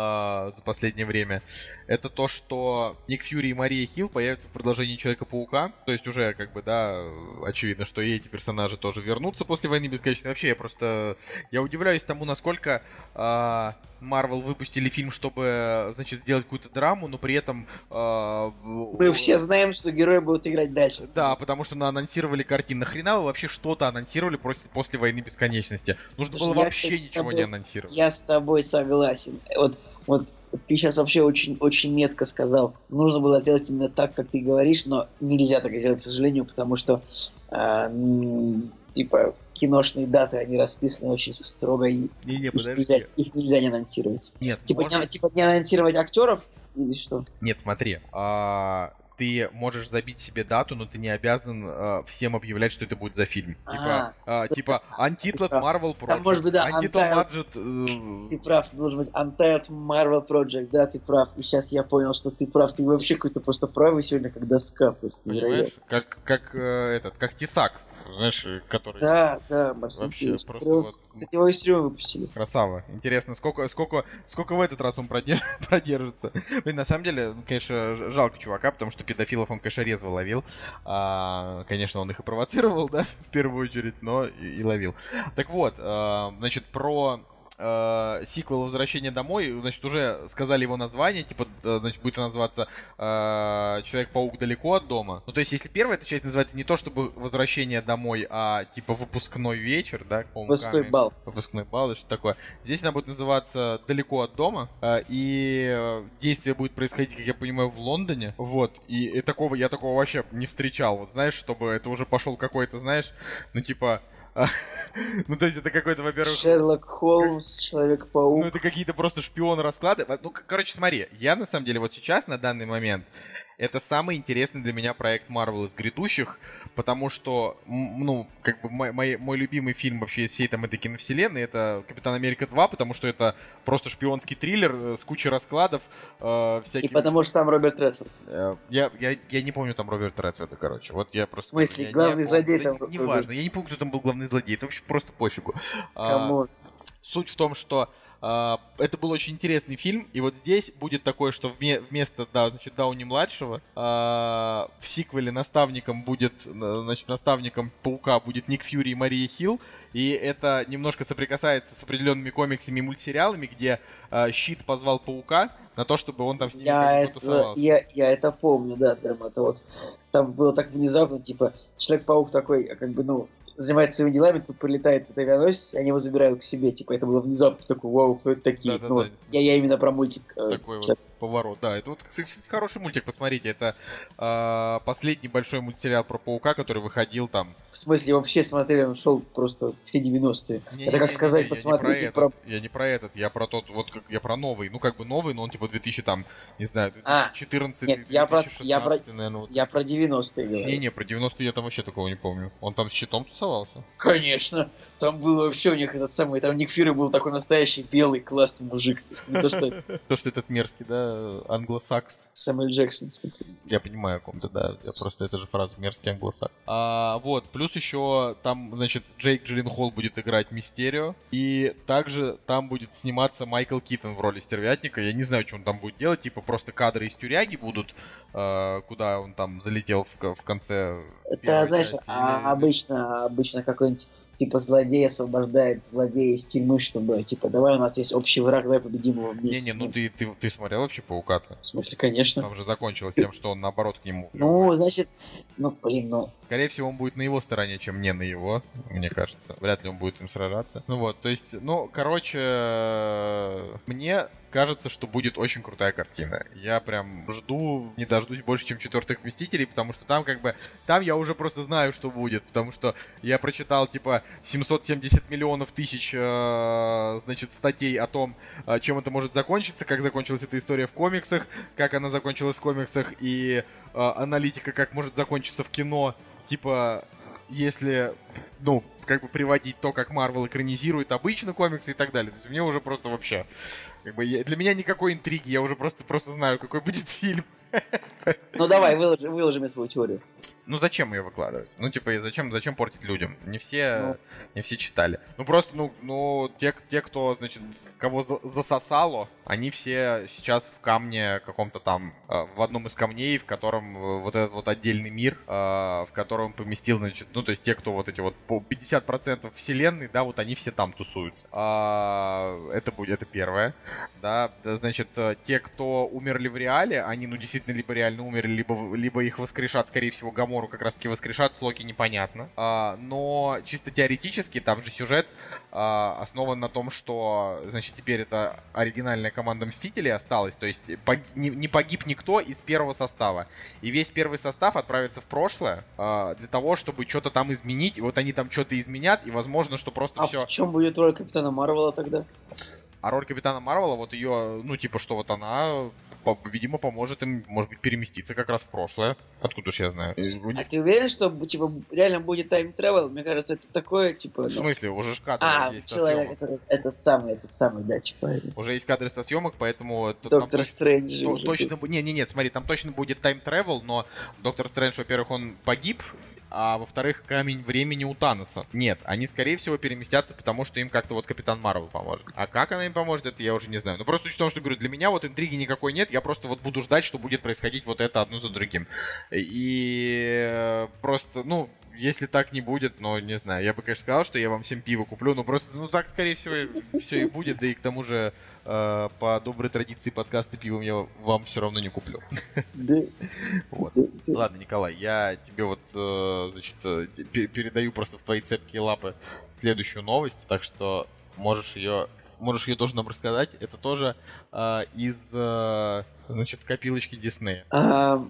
за последнее время это то, что Ник Фьюри и Мария Хилл появятся в продолжении Человека-паука. То есть уже как бы, да, очевидно, что и эти персонажи тоже вернутся после войны бесконечной. Вообще, я просто я удивляюсь тому, насколько э, Марвел выпустили фильм, чтобы, значит, сделать какую-то драму, но при этом... Э, Мы все знаем, что герои будут играть дальше. Да, потому что анонсировали картину. Нахрена вы вообще что-то анонсировали после, после «Войны бесконечности»? Нужно Слушай, было вообще кстати, ничего тобой, не анонсировать. Я с тобой согласен. Вот, вот ты сейчас вообще очень, очень метко сказал. Нужно было сделать именно так, как ты говоришь, но нельзя так сделать, к сожалению, потому что э, типа киношные даты, они расписаны очень строго, и не, не, их, нельзя, их нельзя не анонсировать. Нет, типа, может... не, типа не анонсировать актеров или что? Нет, смотри, а, ты можешь забить себе дату, но ты не обязан а, всем объявлять, что это будет за фильм. Типа, а, а, типа Untitled Marvel Project. Там может быть, да, Untitled Budget. Э... Ты прав, должен быть Untitled Marvel Project, да, ты прав. И сейчас я понял, что ты прав. Ты вообще какой-то просто правый сегодня, как доска просто. Понимаешь? Как, как э, этот, как Тесак знаешь, который... Да, да, Марсел Вообще Пейдж. просто вот... Кстати, его из тюрьмы выпустили. Красава. Интересно, сколько, сколько, сколько в этот раз он продерж... продержится. Блин, на самом деле, конечно, жалко чувака, потому что педофилов он, конечно, резво ловил. А, конечно, он их и провоцировал, да, в первую очередь, но и, и ловил. Так вот, а, значит, про э, сиквел «Возвращение домой», значит, уже сказали его название, типа, э, значит, будет называться э, «Человек-паук далеко от дома». Ну, то есть, если первая эта часть называется не то чтобы «Возвращение домой», а типа «Выпускной вечер», да? Выпускной бал. Выпускной бал, что такое. Здесь она будет называться «Далеко от дома», э, и действие будет происходить, как я понимаю, в Лондоне. Вот, и, и такого, я такого вообще не встречал. Вот, знаешь, чтобы это уже пошел какой-то, знаешь, ну, типа ну, то есть это какой-то, во-первых... Шерлок Холмс, Человек-паук. Ну, это какие-то просто шпионы расклады. Ну, короче, смотри, я на самом деле вот сейчас, на данный момент, это самый интересный для меня проект Marvel из грядущих, потому что, ну, как бы мой, мой, мой любимый фильм вообще из всей там этой киновселенной это Капитан Америка 2, потому что это просто шпионский триллер э, с кучей раскладов, э, всяких... И потому что там Роберт Редфорд. Э, я, я, я не помню там Роберт Редфорда, короче. Вот я просто... В смысле, главный не, злодей да, там... Не важно, я не помню, кто там был главный злодей, это вообще просто пофигу. Кому? А, суть в том, что это был очень интересный фильм, и вот здесь будет такое, что вместо, да, значит, Дауни-младшего uh, в сиквеле наставником будет, значит, наставником Паука будет Ник Фьюри и Мария Хилл, и это немножко соприкасается с определенными комиксами и мультсериалами, где uh, Щит позвал Паука на то, чтобы он там с ними я это, я, я это помню, да, прям это вот, там было так внезапно, типа, Человек-паук такой, как бы, ну, занимается своими делами, тут прилетает авианосец, и они его забирают к себе. Типа, это было внезапно такой, вау, кто это такие? Да, да, ну, да. Я, я именно про мультик. Э, такой вот поворот. Да, это вот, кстати, хороший мультик, посмотрите. Это э, последний большой мультсериал про Паука, который выходил там. В смысле, вообще смотрели, он шел просто все 90-е. Не, это не, как не, сказать, не, посмотрите я про... Я не про этот, я про тот, вот как я про новый. Ну, как бы новый, но он типа 2000 там, не знаю, 2014 а, нет, 2016, я про, я про, наверное. Вот. Я про 90-е говорю. Не-не, про 90-е я там вообще такого не помню. Он там с щитом тусовался? Конечно. Там было вообще у них этот самый, там Ник Фьюри был такой настоящий белый классный мужик. То, есть, не то, что... то, что этот мерзкий, да, англосакс. Сэмюэл Джексон, в смысле. Я понимаю о ком-то, да. Я просто это же фраза мерзкий англосакс. А, вот, плюс еще там, значит, Джейк Джилленхол будет играть Мистерио. И также там будет сниматься Майкл Китон в роли стервятника. Я не знаю, что он там будет делать. Типа просто кадры из тюряги будут, э, куда он там залетел в, в конце. Это, знаешь, части, а, или... обычно, обычно какой-нибудь типа злодей освобождает злодея из тюрьмы, чтобы, типа, давай у нас есть общий враг, давай победим его вместе. Не-не, ну ты, ты, ты смотрел вообще Паука-то? В смысле, конечно. Там же закончилось тем, что он наоборот к нему. Ну, значит, ну, блин, ну... Скорее всего, он будет на его стороне, чем не на его, мне кажется. Вряд ли он будет им сражаться. Ну вот, то есть, ну, короче, мне кажется, что будет очень крутая картина. Я прям жду, не дождусь больше, чем четвертых Мстителей, потому что там как бы, там я уже просто знаю, что будет, потому что я прочитал типа 770 миллионов тысяч, э, значит, статей о том, э, чем это может закончиться, как закончилась эта история в комиксах, как она закончилась в комиксах и э, аналитика, как может закончиться в кино, типа, если, ну, как бы приводить то, как Марвел экранизирует обычно комиксы и так далее. То есть мне уже просто вообще... Как бы, для меня никакой интриги, я уже просто, просто знаю, какой будет фильм. Ну давай, выложи, выложи мне свою теорию. Ну зачем ее выкладывать? Ну типа зачем зачем портить людям? Не все ну. не все читали. Ну просто ну ну те те кто значит кого засосало, они все сейчас в камне каком-то там э, в одном из камней, в котором э, вот этот вот отдельный мир, э, в котором поместил значит ну то есть те кто вот эти вот по 50% вселенной, да вот они все там тусуются. А, это будет это первое, да значит те кто умерли в реале, они ну действительно либо реально умерли, либо либо их воскрешат скорее всего Гамор Гамору как раз-таки воскрешат с Локи непонятно. А, но чисто теоретически там же сюжет а, основан на том, что, значит, теперь это оригинальная команда Мстителей осталась, то есть пог... не, не погиб никто из первого состава. И весь первый состав отправится в прошлое а, для того, чтобы что-то там изменить. И вот они там что-то изменят, и возможно, что просто а все... в чем будет роль Капитана Марвела тогда? А роль Капитана Марвела, вот ее, ну, типа, что вот она видимо, поможет им, может быть, переместиться как раз в прошлое. Откуда ж я знаю? А ты уверен, что, типа, реально будет тайм travel? Мне кажется, это такое, типа... Ну... В смысле? Уже ж кадры а, есть человек, этот, этот самый, этот самый, да, типа... Уже есть кадры со съемок, поэтому... Доктор Стрэндж то, точно... Не-не-не, смотри, там точно будет тайм travel, но Доктор Стрэндж, во-первых, он погиб, а во-вторых, камень времени у Таноса. Нет, они, скорее всего, переместятся, потому что им как-то вот Капитан Марвел поможет. А как она им поможет, это я уже не знаю. Но просто учитывая, что, говорю, для меня вот интриги никакой нет, я просто вот буду ждать, что будет происходить вот это одно за другим. И э, просто, ну, если так не будет, ну, не знаю, я бы, конечно, сказал, что я вам всем пиво куплю, но просто, ну, так, скорее всего, все и будет, да и к тому же, э, по доброй традиции подкаста пивом я вам все равно не куплю. Вот. Ладно, Николай, я тебе вот, э, значит, э, передаю просто в твои цепкие лапы следующую новость, так что можешь ее можешь ее тоже нам рассказать. Это тоже э, из, э, значит, копилочки Диснея. А,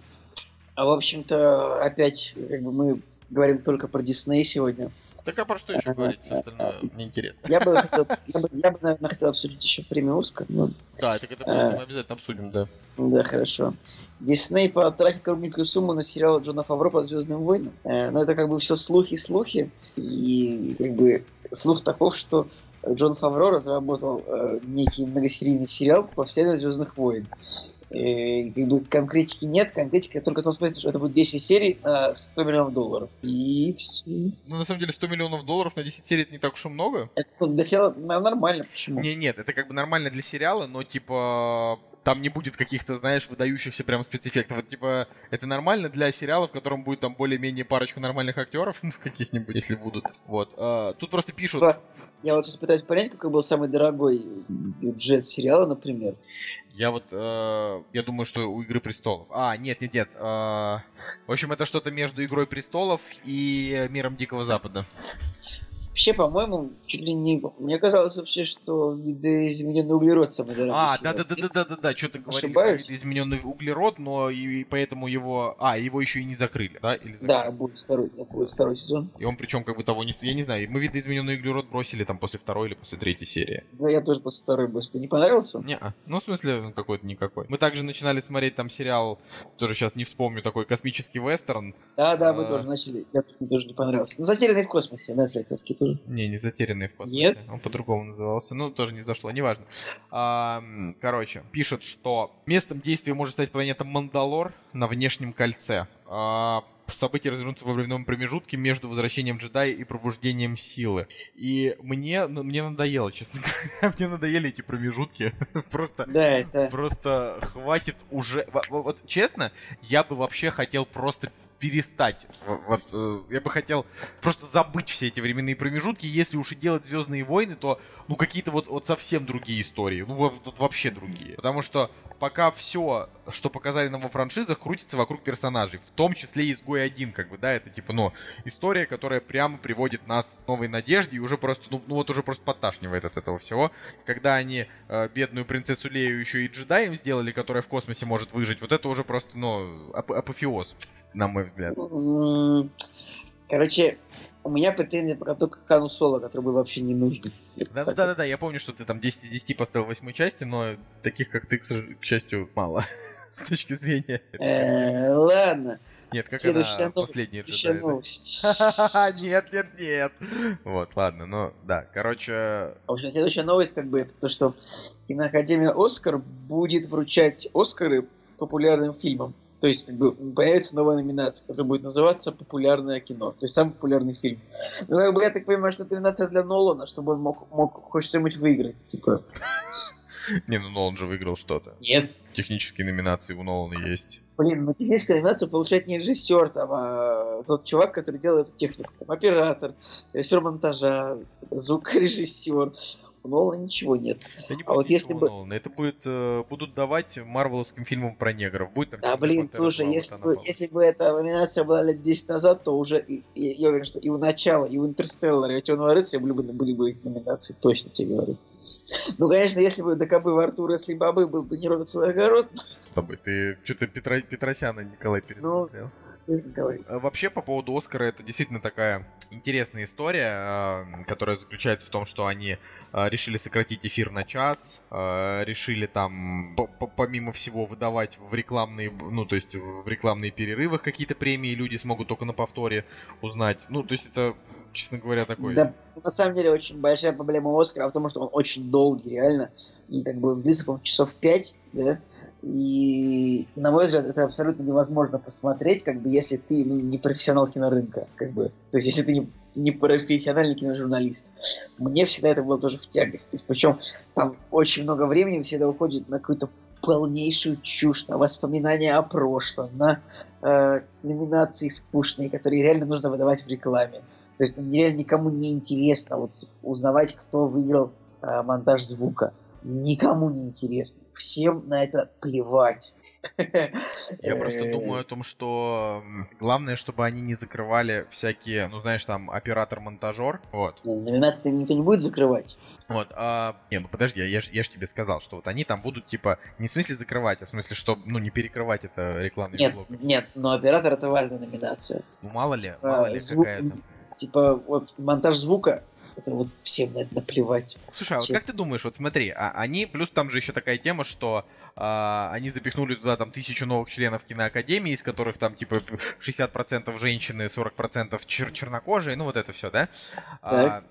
а, в общем-то, опять, как бы мы говорим только про Дисней сегодня. Так а про что еще говорить? Все остальное мне интересно. Я бы, хотел, я, бы, я бы, наверное, хотел обсудить еще премию Оскар. Но... Да, так это мы обязательно обсудим, да. Да, хорошо. Дисней потратит кругленькую сумму на сериал Джона Фавро по Звездным войнам. Э, но это как бы все слухи-слухи. И как бы слух таков, что Джон Фавро разработал э, некий многосерийный сериал по вселенной Звездных войн. И, как бы конкретики нет, конкретика только в том смысле, что это будет 10 серий на 100 миллионов долларов. И все. Ну, на самом деле, 100 миллионов долларов на 10 серий это не так уж и много. Это для сериала нормально, почему? Не, нет, это как бы нормально для сериала, но типа там не будет каких-то, знаешь, выдающихся прям спецэффектов. Вот, типа, это нормально для сериала, в котором будет там более-менее парочку нормальных актеров, каких-нибудь, если будут. Вот. А, тут просто пишут... Я вот сейчас пытаюсь понять, какой был самый дорогой бюджет сериала, например. Я вот, э, я думаю, что у Игры престолов. А, нет, нет, нет. Э, в общем, это что-то между Игрой престолов и Миром Дикого Запада. Вообще, по-моему, чуть ли не... Мне казалось вообще, что видоизмененный углерод самый дорогой. А, да-да-да-да-да-да, что-то говорили про видоизмененный углерод, но и, и поэтому его... А, его еще и не закрыли, да? Или закрыли? Да, будет второй, будет второй сезон. И он причем как бы того не... Я не знаю, мы видоизмененный углерод бросили там после второй или после третьей серии. Да, я тоже после второй бросил. Ты не понравился? Не, -а. ну в смысле какой-то никакой. Мы также начинали смотреть там сериал, тоже сейчас не вспомню, такой космический вестерн. Да, да, мы а... тоже начали. Я тоже не понравился. Ну, затерянный в космосе, Netflix тоже. Не, не затерянный в космосе. Нет. Он по-другому назывался. Ну, тоже не зашло, неважно. А, короче, пишет, что местом действия может стать планета Мандалор на внешнем кольце. А, события развернутся во временном промежутке между возвращением джедая и пробуждением силы. И мне, ну, мне надоело, честно говоря. мне надоели эти промежутки. просто, да, это... просто хватит уже... Вот честно, я бы вообще хотел просто перестать. Вот э, я бы хотел просто забыть все эти временные промежутки. Если уж и делать Звездные войны, то ну какие-то вот, вот совсем другие истории. Ну вот, вот вообще другие. Потому что пока все, что показали нам во франшизах, крутится вокруг персонажей. В том числе изгой один, как бы, да, это типа, ну, история, которая прямо приводит нас к новой надежде и уже просто, ну, ну вот уже просто подташнивает от этого всего. Когда они э, бедную принцессу Лею еще и джедаем сделали, которая в космосе может выжить, вот это уже просто, ну, ап апофеоз на мой взгляд. Короче, у меня претензия пока только к Хану Соло, который был вообще не нужен. Да-да-да, я помню, что ты там 10 из 10 поставил восьмой части, но таких, как ты, к счастью, мало. С точки зрения... Э, ладно. Нет, как она последняя Следующая новость. Нет, нет, нет. Вот, ладно, ну, да, короче... В общем, следующая новость, как бы, это то, что киноакадемия Оскар будет вручать Оскары популярным фильмам. То есть, как бы, появится новая номинация, которая будет называться «Популярное кино». То есть, самый популярный фильм. Ну, как бы, я так понимаю, что это номинация для Нолана, чтобы он мог, мог хоть что-нибудь выиграть, типа. Не, ну Нолан же выиграл что-то. Нет. Технические номинации у Нолана есть. Блин, ну техническую номинацию получает не режиссер, там, а тот чувак, который делает эту технику. Там, оператор, режиссер монтажа, звукорежиссер. У Нолана ничего нет. Да не а вот если бы... Нолана. Это будет, э, будут давать марвеловским фильмам про негров. Будет там да, блин, слушай, если бы, если бы эта номинация была лет 10 назад, то уже, и, и, я уверен, что и у начала, и у Интерстеллара, и у Темного рыцаря были бы, были бы эти номинации, точно тебе говорю. Ну, конечно, если бы ДКБ в Артур, если бабы, был бы не рода целый огород. С тобой, ты что-то Петра... Петросяна Николай пересмотрел. Ну, вообще, по поводу Оскара, это действительно такая интересная история, а, которая заключается в том, что они а, решили сократить эфир на час, решили там, помимо всего, выдавать в рекламные, ну, то есть в рекламные перерывы какие-то премии, люди смогут только на повторе узнать. Ну, то есть это честно говоря, такой. Да, на самом деле, очень большая проблема Оскара в том, что он очень долгий, реально. И как бы он длится, по часов 5, да. И, на мой взгляд, это абсолютно невозможно посмотреть, как бы, если ты не профессионал кинорынка, как бы. То есть, если ты не, не профессиональный киножурналист. Мне всегда это было тоже в тягость. То есть, причем там очень много времени всегда уходит на какую-то полнейшую чушь, на воспоминания о прошлом, на э, номинации скучные, которые реально нужно выдавать в рекламе. То есть реально никому не интересно вот узнавать, кто выиграл э, монтаж звука. Никому не интересно. Всем на это плевать. Я просто думаю о том, что главное, чтобы они не закрывали всякие, ну знаешь, там оператор-монтажер. Вот. Номинации никто не будет закрывать. Вот, а... Не, ну подожди, я, ж, я тебе сказал, что вот они там будут, типа, не в смысле закрывать, а в смысле, что, ну, не перекрывать это рекламный нет, блок. Нет, но оператор это важная номинация. Ну, мало ли, типа, мало ли звук, какая-то. Типа, вот монтаж звука это вот всем на это наплевать. Слушай, а вот как ты думаешь, вот смотри, а они, плюс там же еще такая тема, что а, они запихнули туда там тысячу новых членов киноакадемии, из которых там типа 60% женщины, 40% чер чернокожие, ну вот это все, да? А,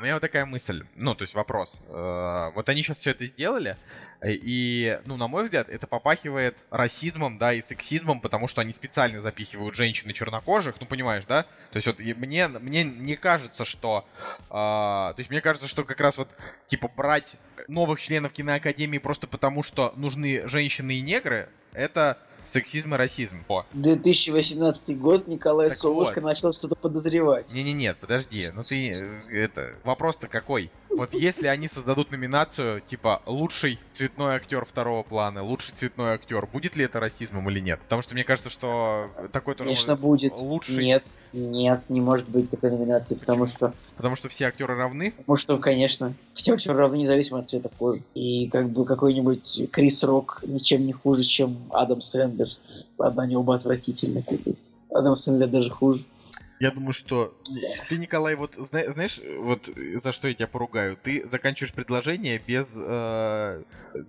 у меня вот такая мысль, ну, то есть вопрос. Э, вот они сейчас все это сделали, и, ну, на мой взгляд, это попахивает расизмом, да, и сексизмом, потому что они специально запихивают женщин и чернокожих, ну, понимаешь, да? То есть вот мне, мне не кажется, что... Э, то есть мне кажется, что как раз вот, типа, брать новых членов киноакадемии просто потому, что нужны женщины и негры, это сексизм и расизм. О. 2018 год Николай так Солушка вот. начал что-то подозревать. Не-не, нет, подожди, ну ты э, это вопрос-то какой? Вот если они создадут номинацию, типа, лучший цветной актер второго плана, лучший цветной актер, будет ли это расизмом или нет? Потому что мне кажется, что такой тоже Конечно, будет. Лучший... Нет, нет, не может быть такой номинации, потому что... Потому что все актеры равны? Потому что, конечно, все актеры равны, независимо от цвета кожи. И как бы какой-нибудь Крис Рок ничем не хуже, чем Адам Сэндлер. Ладно, они оба отвратительны. Адам Сэндлер даже хуже. Я думаю, что ты, Николай, вот зна- знаешь, вот за что я тебя поругаю? Ты заканчиваешь предложение без, э,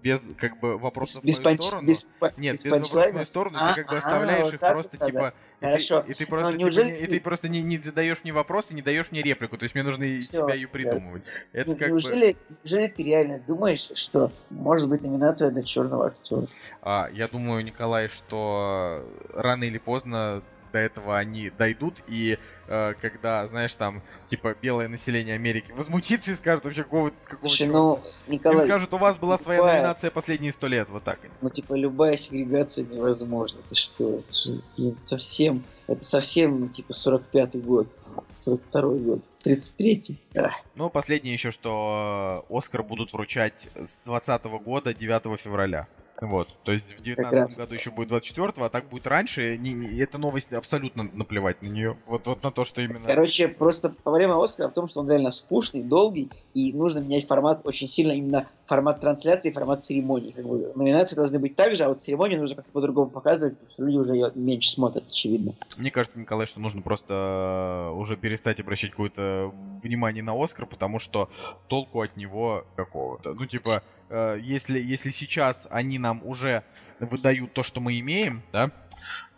без как бы вопросов без, в мою панч... сторону. Без, Нет, без, без вопросов в мою сторону, а, ты как бы оставляешь а, их просто вот типа. И Хорошо. Ты, и ты просто, типа, неужели... не, и ты просто не, не задаешь мне вопрос и не даешь мне реплику. То есть мне нужно из себя ее придумывать. Да. Это как неужели, бы... неужели ты реально думаешь, что может быть номинация для черного актера? А, я думаю, Николай, что рано или поздно до этого они дойдут, и э, когда, знаешь, там, типа, белое население Америки возмутится и скажет вообще, какого, какого Слушай, ну, Николай... Им скажут, у вас была своя любая... номинация последние сто лет, вот так. Ну, типа, любая сегрегация невозможна. Ты что, это же блин, совсем... Это совсем, типа, 45-й год, 42-й год, 33-й. А. Ну, последнее еще, что Оскар будут вручать с 20 года, 9 февраля. Вот, то есть в 19 году еще будет 24 а так будет раньше. Не, не, эта новость абсолютно наплевать на нее. Вот, вот на то, что именно... Короче, просто проблема Оскара в том, что он реально скучный, долгий, и нужно менять формат очень сильно, именно формат трансляции, формат церемонии. Как бы, номинации должны быть так же, а вот церемонию нужно как-то по-другому показывать, потому что люди уже ее меньше смотрят, очевидно. Мне кажется, Николай, что нужно просто э, уже перестать обращать какое-то внимание на Оскар, потому что толку от него какого-то. Ну, типа, Э, если, если сейчас они нам уже выдают то, что мы имеем, да,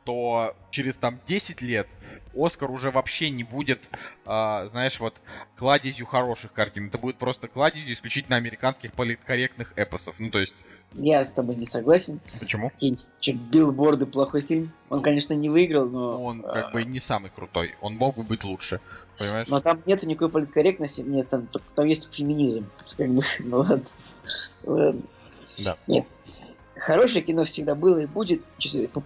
то через там 10 лет Оскар уже вообще не будет, э, знаешь, вот кладезью хороших картин. Это будет просто кладезью исключительно американских политкорректных эпосов. Ну, то есть... Я с тобой не согласен. Почему? Билборды плохой фильм. Он, конечно, не выиграл, но... Он как бы не самый крутой. Он мог бы быть лучше. Понимаешь? Но там нет никакой политкорректности. Нет, там, там есть феминизм. Как бы, ну ладно. Да. Нет хорошее кино всегда было и будет,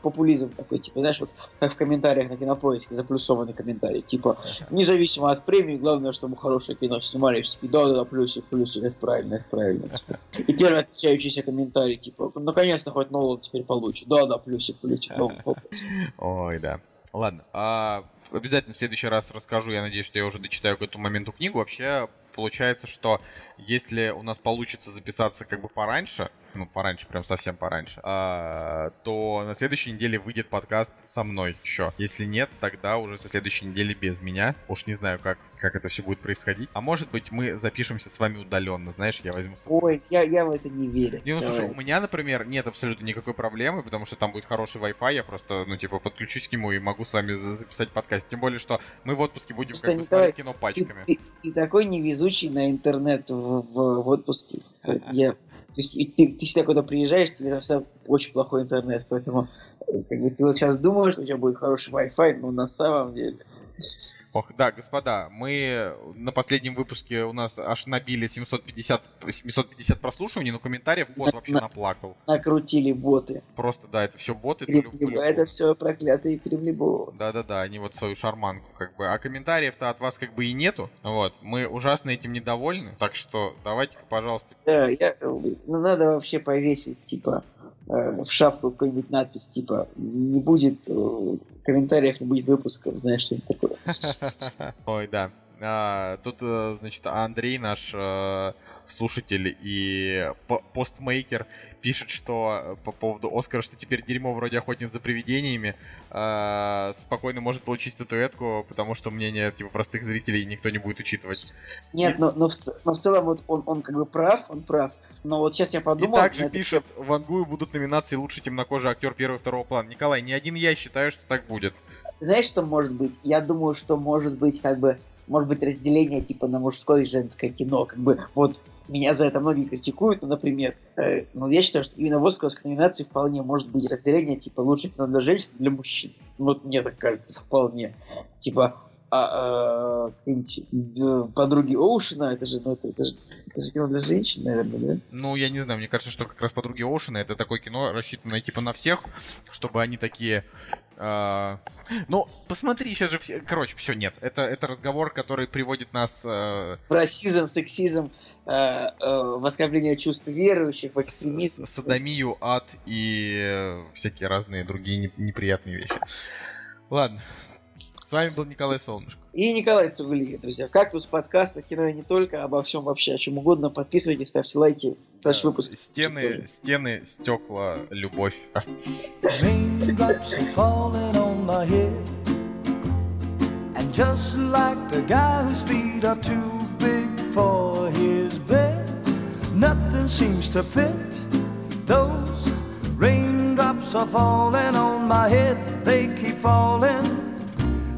популизм такой, типа, знаешь, вот как в комментариях на кинопоиске заплюсованный комментарий, типа, независимо от премии, главное, чтобы хорошее кино снимали, типа, да-да-да, плюсик, плюсик, это правильно, это правильно. Типа. И первый отличающийся комментарий, типа, наконец-то хоть Нолан теперь получит, да-да, плюсик, плюсик, Ой, да. Ладно, а обязательно в следующий раз расскажу, я надеюсь, что я уже дочитаю к этому моменту книгу. Вообще, получается, что если у нас получится записаться как бы пораньше, ну, пораньше, прям совсем пораньше, а, то на следующей неделе выйдет подкаст со мной еще. Если нет, тогда уже со следующей недели без меня. Уж не знаю, как, как это все будет происходить. А может быть, мы запишемся с вами удаленно, знаешь, я возьму... Ой, я, я в это не верю. Не, ну, слушай, у меня, например, нет абсолютно никакой проблемы, потому что там будет хороший Wi-Fi, я просто, ну, типа, подключусь к нему и могу с вами записать подкаст. Тем более, что мы в отпуске будем просто, как бы смотреть кино пачками. Ты, ты, ты такой невезучий на интернет в, в, в отпуске. Я то есть ты, ты всегда куда приезжаешь, тебе там всегда очень плохой интернет, поэтому как бы, ты вот сейчас думаешь, что у тебя будет хороший Wi-Fi, но на самом деле Ох, да, господа, мы на последнем выпуске у нас аж набили 750, 750 прослушиваний, но комментариев бот вообще на- наплакал. Накрутили боты. Просто, да, это все боты. Кремлево. Это все проклятые Кремлево. Да-да-да, они вот свою шарманку как бы. А комментариев-то от вас как бы и нету. Вот. Мы ужасно этим недовольны. Так что давайте-ка, пожалуйста, Да, я, ну, надо вообще повесить, типа, в шапку какую-нибудь надпись, типа, не будет э, комментариев, не будет выпусков, знаешь, что-нибудь такое. Ой, да. А, тут, э, значит, Андрей, наш э, слушатель и по- постмейкер, пишет, что э, по поводу Оскара, что теперь дерьмо вроде охотниц за привидениями э, спокойно может получить статуэтку, потому что мнение типа простых зрителей никто не будет учитывать. Нет, но, но, в, но в целом вот он, он как бы прав, он прав. Но вот сейчас я И подумал... также на это пишет, в Ангую будут номинации лучший темнокожий актер первого и второго плана. Николай, не один я считаю, что так будет. Знаешь, что может быть? Я думаю, что может быть как бы может быть разделение типа на мужское и женское кино. Как бы вот меня за это многие критикуют, ну, например, э, ну, я считаю, что именно в Оскаровской номинации вполне может быть разделение, типа, лучше кино для женщин и для мужчин. Вот мне так кажется, вполне. Типа, а, а, э, подруги Оушена, это же, ну, это, это же, это же кино для женщин, наверное, да? Ну, я не знаю, мне кажется, что как раз «Подруги Оушена» — это такое кино, рассчитанное типа на всех, чтобы они такие... а, Ну, посмотри, сейчас же все... Короче, все, нет. Это, это разговор, который приводит нас... э, В расизм, сексизм, э, э, в оскорбление чувств верующих, в экстремизм. с- садомию, ад и всякие разные другие не- неприятные вещи. Ладно. С вами был Николай Солнышко. И Николай Цугулиев, друзья. Кактус подкаст о кино и не только, обо всем вообще, о чем угодно. Подписывайтесь, ставьте лайки. Э, выпуск. Стены, стены, стекла, любовь. Raindrops are falling on my head. And just like the guy whose feet are too big for his bed, nothing seems to fit. Those raindrops are falling on my head, they keep falling.